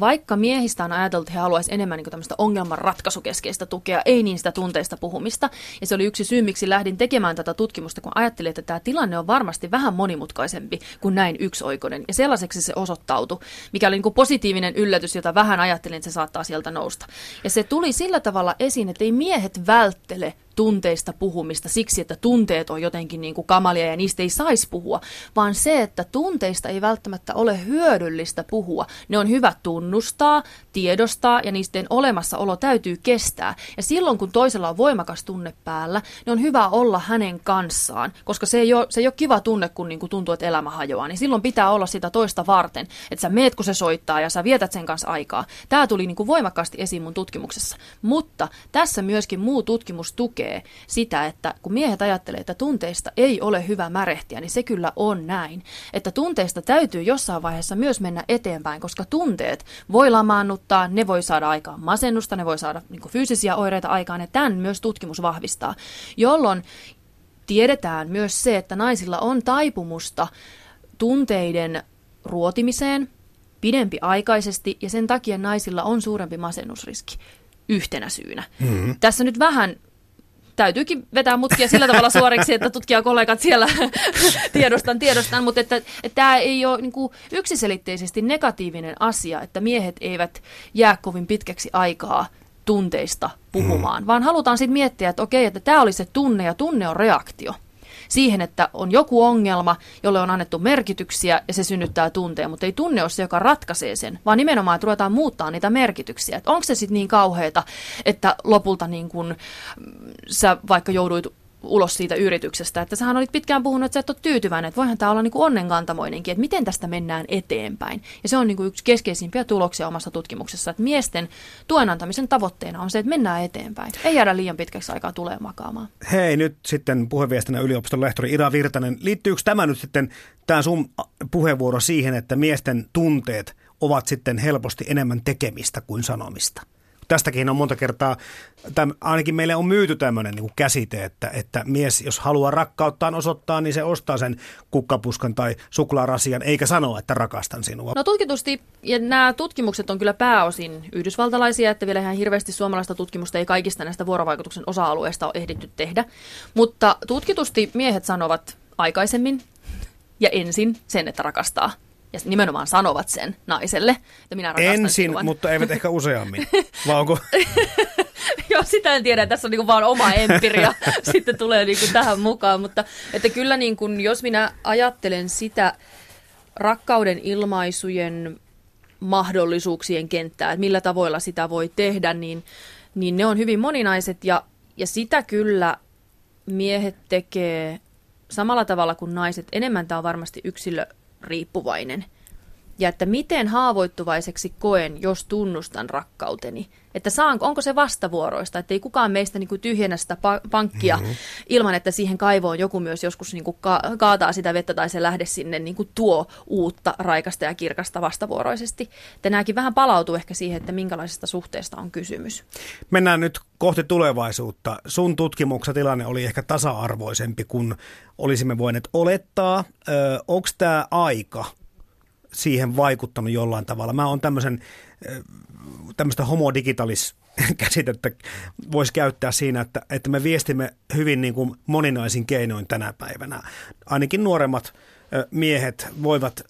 vaikka miehistä on ajateltu, että he haluaisivat enemmän niin tämmöistä ongelmanratkaisukeskeistä tukea, ei niin sitä tunteista puhumista. Ja se oli yksi syy, miksi lähdin tekemään tätä tutkimusta, kun ajattelin, että tämä tilanne on varmasti vähän monimutkaisempi kuin näin yksioikoinen. Ja sellaiseksi se osoittautui, mikä oli niin kuin positiivinen yllätys, jota vähän ajattelin, että se saattaa sieltä nousta. Ja se tuli sillä tavalla esiin, että ei miehet välttele tunteista puhumista siksi, että tunteet on jotenkin niin kuin kamalia ja niistä ei saisi puhua, vaan se, että tunteista ei välttämättä ole hyödyllistä puhua. Ne on hyvä tunnustaa, tiedostaa ja niiden olemassaolo täytyy kestää. Ja silloin, kun toisella on voimakas tunne päällä, niin on hyvä olla hänen kanssaan, koska se ei ole, se ei ole kiva tunne, kun niin kuin tuntuu, että elämä hajoaa. Niin silloin pitää olla sitä toista varten, että sä meet, kun se soittaa ja sä vietät sen kanssa aikaa. Tämä tuli niin kuin voimakkaasti esiin mun tutkimuksessa. Mutta tässä myöskin muu tutkimus tukee tukee sitä, että kun miehet ajattelee, että tunteista ei ole hyvä märehtiä, niin se kyllä on näin. Että tunteista täytyy jossain vaiheessa myös mennä eteenpäin, koska tunteet voi lamaannuttaa, ne voi saada aikaan masennusta, ne voi saada niin fyysisiä oireita aikaan, ja tämän myös tutkimus vahvistaa, jolloin tiedetään myös se, että naisilla on taipumusta tunteiden ruotimiseen pidempi aikaisesti ja sen takia naisilla on suurempi masennusriski yhtenä syynä. Mm-hmm. Tässä nyt vähän täytyykin vetää mutkia sillä tavalla suoriksi, että tutkijakollegat siellä *laughs* tiedostan, tiedostan, mutta että, että tämä ei ole niin kuin yksiselitteisesti negatiivinen asia, että miehet eivät jää kovin pitkäksi aikaa tunteista puhumaan, mm. vaan halutaan sitten miettiä, että okei, että tämä oli se tunne ja tunne on reaktio siihen, että on joku ongelma, jolle on annettu merkityksiä ja se synnyttää tunteja, mutta ei tunne ole se, joka ratkaisee sen, vaan nimenomaan, että ruvetaan muuttaa niitä merkityksiä. Että onko se sitten niin kauheata, että lopulta niin kun, mm, sä vaikka jouduit ulos siitä yrityksestä. Että sähän olit pitkään puhunut, että sä et ole tyytyväinen, että voihan tämä olla niin kuin onnenkantamoinenkin, että miten tästä mennään eteenpäin. Ja se on niin kuin yksi keskeisimpiä tuloksia omassa tutkimuksessa, että miesten tuen antamisen tavoitteena on se, että mennään eteenpäin. Ei jäädä liian pitkäksi aikaa tulee makaamaan. Hei, nyt sitten puheenviestinä yliopiston lehtori Ira Virtanen. Liittyykö tämä nyt sitten, tämä sun puheenvuoro siihen, että miesten tunteet ovat sitten helposti enemmän tekemistä kuin sanomista? Tästäkin on monta kertaa, täm, ainakin meille on myyty tämmöinen niin käsite, että, että mies, jos haluaa rakkauttaan osoittaa, niin se ostaa sen kukkapuskan tai suklaarasian, eikä sano, että rakastan sinua. No tutkitusti, ja nämä tutkimukset on kyllä pääosin yhdysvaltalaisia, että vielä ihan hirveästi suomalaista tutkimusta ei kaikista näistä vuorovaikutuksen osa-alueista ole ehditty tehdä, mutta tutkitusti miehet sanovat aikaisemmin ja ensin sen, että rakastaa ja nimenomaan sanovat sen naiselle, että minä rakastan Ensin, sinua. mutta eivät ehkä useammin. *laughs* Vai onko? *laughs* Joo, sitä en tiedä. Tässä on niin vaan oma empiria *laughs* sitten tulee niin tähän mukaan. Mutta että kyllä niin kuin, jos minä ajattelen sitä rakkauden ilmaisujen mahdollisuuksien kenttää, että millä tavoilla sitä voi tehdä, niin, niin ne on hyvin moninaiset ja, ja sitä kyllä miehet tekee samalla tavalla kuin naiset. Enemmän tämä on varmasti yksilö riippuvainen. Ja että miten haavoittuvaiseksi koen, jos tunnustan rakkauteni. Että saanko, onko se vastavuoroista, että ei kukaan meistä niin kuin tyhjennä sitä pa- pankkia mm-hmm. ilman, että siihen kaivoon joku myös joskus niin kuin ka- kaataa sitä vettä tai se lähde sinne niin kuin tuo uutta, raikasta ja kirkasta vastavuoroisesti. Että nämäkin vähän palautuu ehkä siihen, että minkälaisesta suhteesta on kysymys. Mennään nyt kohti tulevaisuutta. Sun tutkimuksen tilanne oli ehkä tasa-arvoisempi kuin olisimme voineet olettaa. Onko tämä aika siihen vaikuttanut jollain tavalla? Mä oon tämmöisen tämmöistä homodigitalis *laughs* käsitettä voisi käyttää siinä, että, että me viestimme hyvin niin kuin moninaisin keinoin tänä päivänä. Ainakin nuoremmat miehet voivat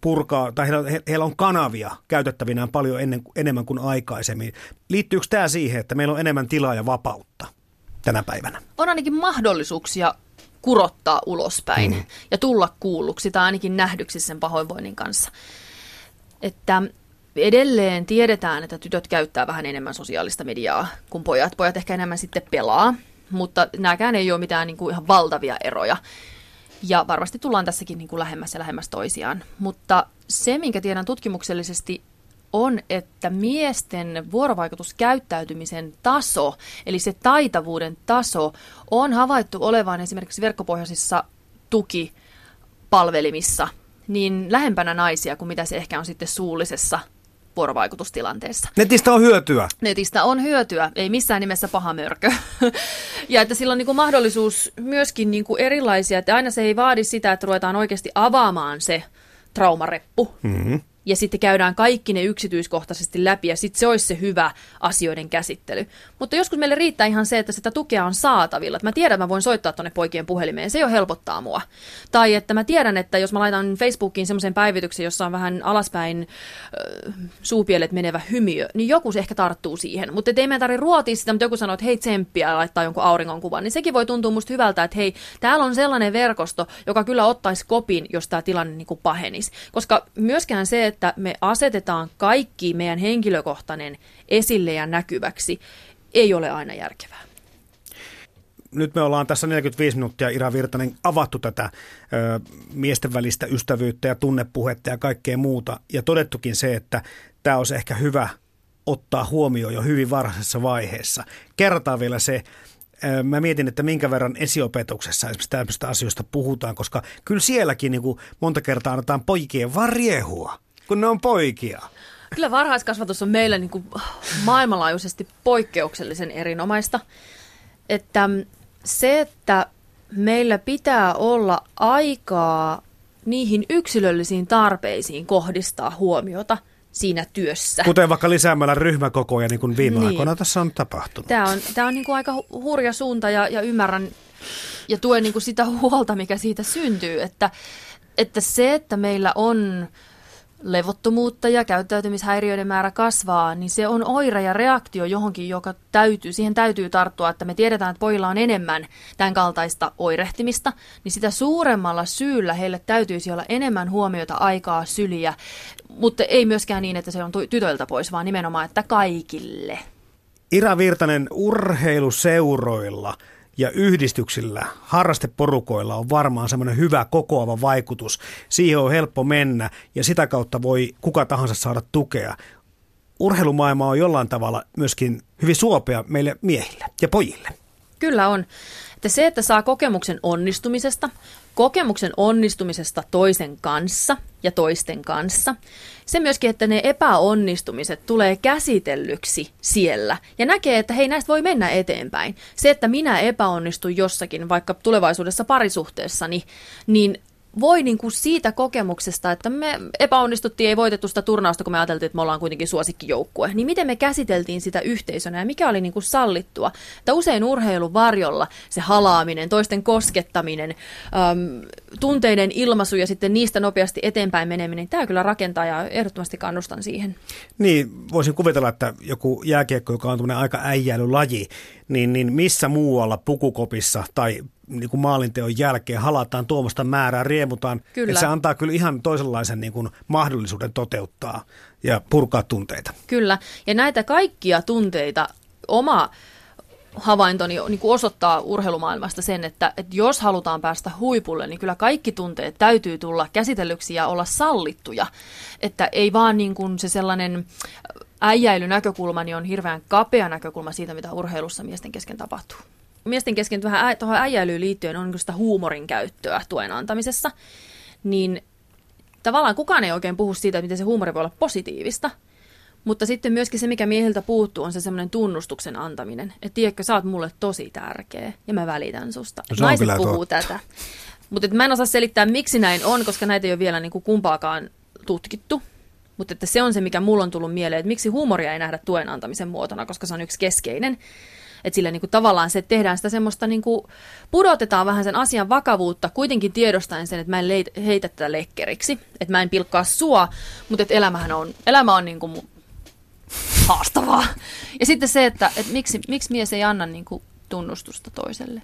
purkaa, tai heillä, heillä on kanavia käytettävinään paljon ennen, enemmän kuin aikaisemmin. Liittyykö tämä siihen, että meillä on enemmän tilaa ja vapautta tänä päivänä? On ainakin mahdollisuuksia kurottaa ulospäin mm. ja tulla kuulluksi tai ainakin nähdyksi sen pahoinvoinnin kanssa. Että edelleen tiedetään, että tytöt käyttää vähän enemmän sosiaalista mediaa kuin pojat. Pojat ehkä enemmän sitten pelaa, mutta nämäkään ei ole mitään niin kuin ihan valtavia eroja. Ja varmasti tullaan tässäkin niin kuin lähemmäs ja lähemmäs toisiaan. Mutta se, minkä tiedän tutkimuksellisesti, on, että miesten vuorovaikutuskäyttäytymisen taso, eli se taitavuuden taso, on havaittu olevan esimerkiksi verkkopohjaisissa tukipalvelimissa niin lähempänä naisia kuin mitä se ehkä on sitten suullisessa vuorovaikutustilanteessa. Netistä on hyötyä. Netistä on hyötyä, ei missään nimessä paha mörkö. *laughs* ja että sillä on niin kuin mahdollisuus myöskin niin kuin erilaisia, että aina se ei vaadi sitä, että ruvetaan oikeasti avaamaan se traumareppu. Mm-hmm ja sitten käydään kaikki ne yksityiskohtaisesti läpi ja sitten se olisi se hyvä asioiden käsittely. Mutta joskus meille riittää ihan se, että sitä tukea on saatavilla. Että mä tiedän, että mä voin soittaa tuonne poikien puhelimeen, se jo helpottaa mua. Tai että mä tiedän, että jos mä laitan Facebookiin semmoisen päivityksen, jossa on vähän alaspäin äh, suupielet menevä hymiö, niin joku se ehkä tarttuu siihen. Mutta ei meidän tarvitse ruotia sitä, mutta joku sanoo, että hei tsemppiä ja laittaa jonkun auringonkuvan, niin sekin voi tuntua musta hyvältä, että hei, täällä on sellainen verkosto, joka kyllä ottaisi kopin, jos tämä tilanne niin pahenisi. Koska myöskään se, että me asetetaan kaikki meidän henkilökohtainen esille ja näkyväksi, ei ole aina järkevää. Nyt me ollaan tässä 45 minuuttia, Ira Virtanen, avattu tätä ö, miesten välistä ystävyyttä ja tunnepuhetta ja kaikkea muuta. Ja todettukin se, että tämä olisi ehkä hyvä ottaa huomioon jo hyvin varhaisessa vaiheessa. Kerrotaan vielä se, mä mietin, että minkä verran esiopetuksessa esimerkiksi tämmöistä asioista puhutaan, koska kyllä sielläkin niin kuin monta kertaa annetaan poikien varjehua kun ne on poikia. Kyllä varhaiskasvatus on meillä niin kuin maailmanlaajuisesti poikkeuksellisen erinomaista. Että se, että meillä pitää olla aikaa niihin yksilöllisiin tarpeisiin kohdistaa huomiota, siinä työssä. Kuten vaikka lisäämällä ryhmäkokoja, niin kuin viime niin. aikoina tässä on tapahtunut. Tämä on, tämä on niin kuin aika hurja suunta ja, ja ymmärrän ja tuen niin kuin sitä huolta, mikä siitä syntyy, että, että se, että meillä on levottomuutta ja käyttäytymishäiriöiden määrä kasvaa, niin se on oire ja reaktio johonkin, joka täytyy, siihen täytyy tarttua, että me tiedetään, että pojilla on enemmän tämän kaltaista oirehtimista, niin sitä suuremmalla syyllä heille täytyisi olla enemmän huomiota, aikaa, syliä, mutta ei myöskään niin, että se on tytöiltä pois, vaan nimenomaan, että kaikille. Ira Virtanen, urheiluseuroilla – ja yhdistyksillä, harrasteporukoilla on varmaan semmoinen hyvä kokoava vaikutus. Siihen on helppo mennä ja sitä kautta voi kuka tahansa saada tukea. Urheilumaailma on jollain tavalla myöskin hyvin suopea meille miehille ja pojille. Kyllä on. Että se, että saa kokemuksen onnistumisesta, kokemuksen onnistumisesta toisen kanssa ja toisten kanssa. Se myöskin, että ne epäonnistumiset tulee käsitellyksi siellä ja näkee, että hei näistä voi mennä eteenpäin. Se, että minä epäonnistun jossakin, vaikka tulevaisuudessa parisuhteessani, niin voi niin kuin siitä kokemuksesta, että me epäonnistuttiin, ei voitettu sitä turnausta, kun me ajateltiin, että me ollaan kuitenkin suosikkijoukkue, niin miten me käsiteltiin sitä yhteisönä ja mikä oli niin kuin sallittua. Että usein urheilun varjolla se halaaminen, toisten koskettaminen, äm, tunteiden ilmaisu ja sitten niistä nopeasti eteenpäin meneminen, tämä kyllä rakentaa ja ehdottomasti kannustan siihen. Niin, voisin kuvitella, että joku jääkiekko, joka on aika äijäilylaji, niin, niin missä muualla pukukopissa tai niin kuin maalinteon jälkeen halataan tuomasta määrää, riemutaan. Kyllä. Että se antaa kyllä ihan toisenlaisen niin kuin mahdollisuuden toteuttaa ja purkaa tunteita. Kyllä, ja näitä kaikkia tunteita oma havaintoni niin kuin osoittaa urheilumaailmasta sen, että, että jos halutaan päästä huipulle, niin kyllä kaikki tunteet täytyy tulla käsitellyksi ja olla sallittuja. Että ei vaan niin kuin se sellainen äijäilynäkökulma niin on hirveän kapea näkökulma siitä, mitä urheilussa miesten kesken tapahtuu miesten kesken vähän ä, tuohon äijäilyyn liittyen on sitä huumorin käyttöä tuen antamisessa, niin tavallaan kukaan ei oikein puhu siitä, että miten se huumori voi olla positiivista. Mutta sitten myöskin se, mikä miehiltä puuttuu, on se semmoinen tunnustuksen antaminen. Että tiedätkö, sä oot mulle tosi tärkeä ja mä välitän susta. No, Naiset puhuu totta. tätä. Mutta mä en osaa selittää, miksi näin on, koska näitä ei ole vielä niin kuin kumpaakaan tutkittu. Mutta että se on se, mikä mulla on tullut mieleen, että miksi huumoria ei nähdä tuen antamisen muotona, koska se on yksi keskeinen. Että sillä niin kuin tavallaan se, tehdään sitä semmoista, niin kuin, pudotetaan vähän sen asian vakavuutta, kuitenkin tiedostaen sen, että mä en leit, heitä tätä lekkeriksi, että mä en pilkkaa sua, mutta että elämähän on, elämä on niin kuin haastavaa. Ja sitten se, että, että miksi, miksi mies ei anna niin kuin tunnustusta toiselle.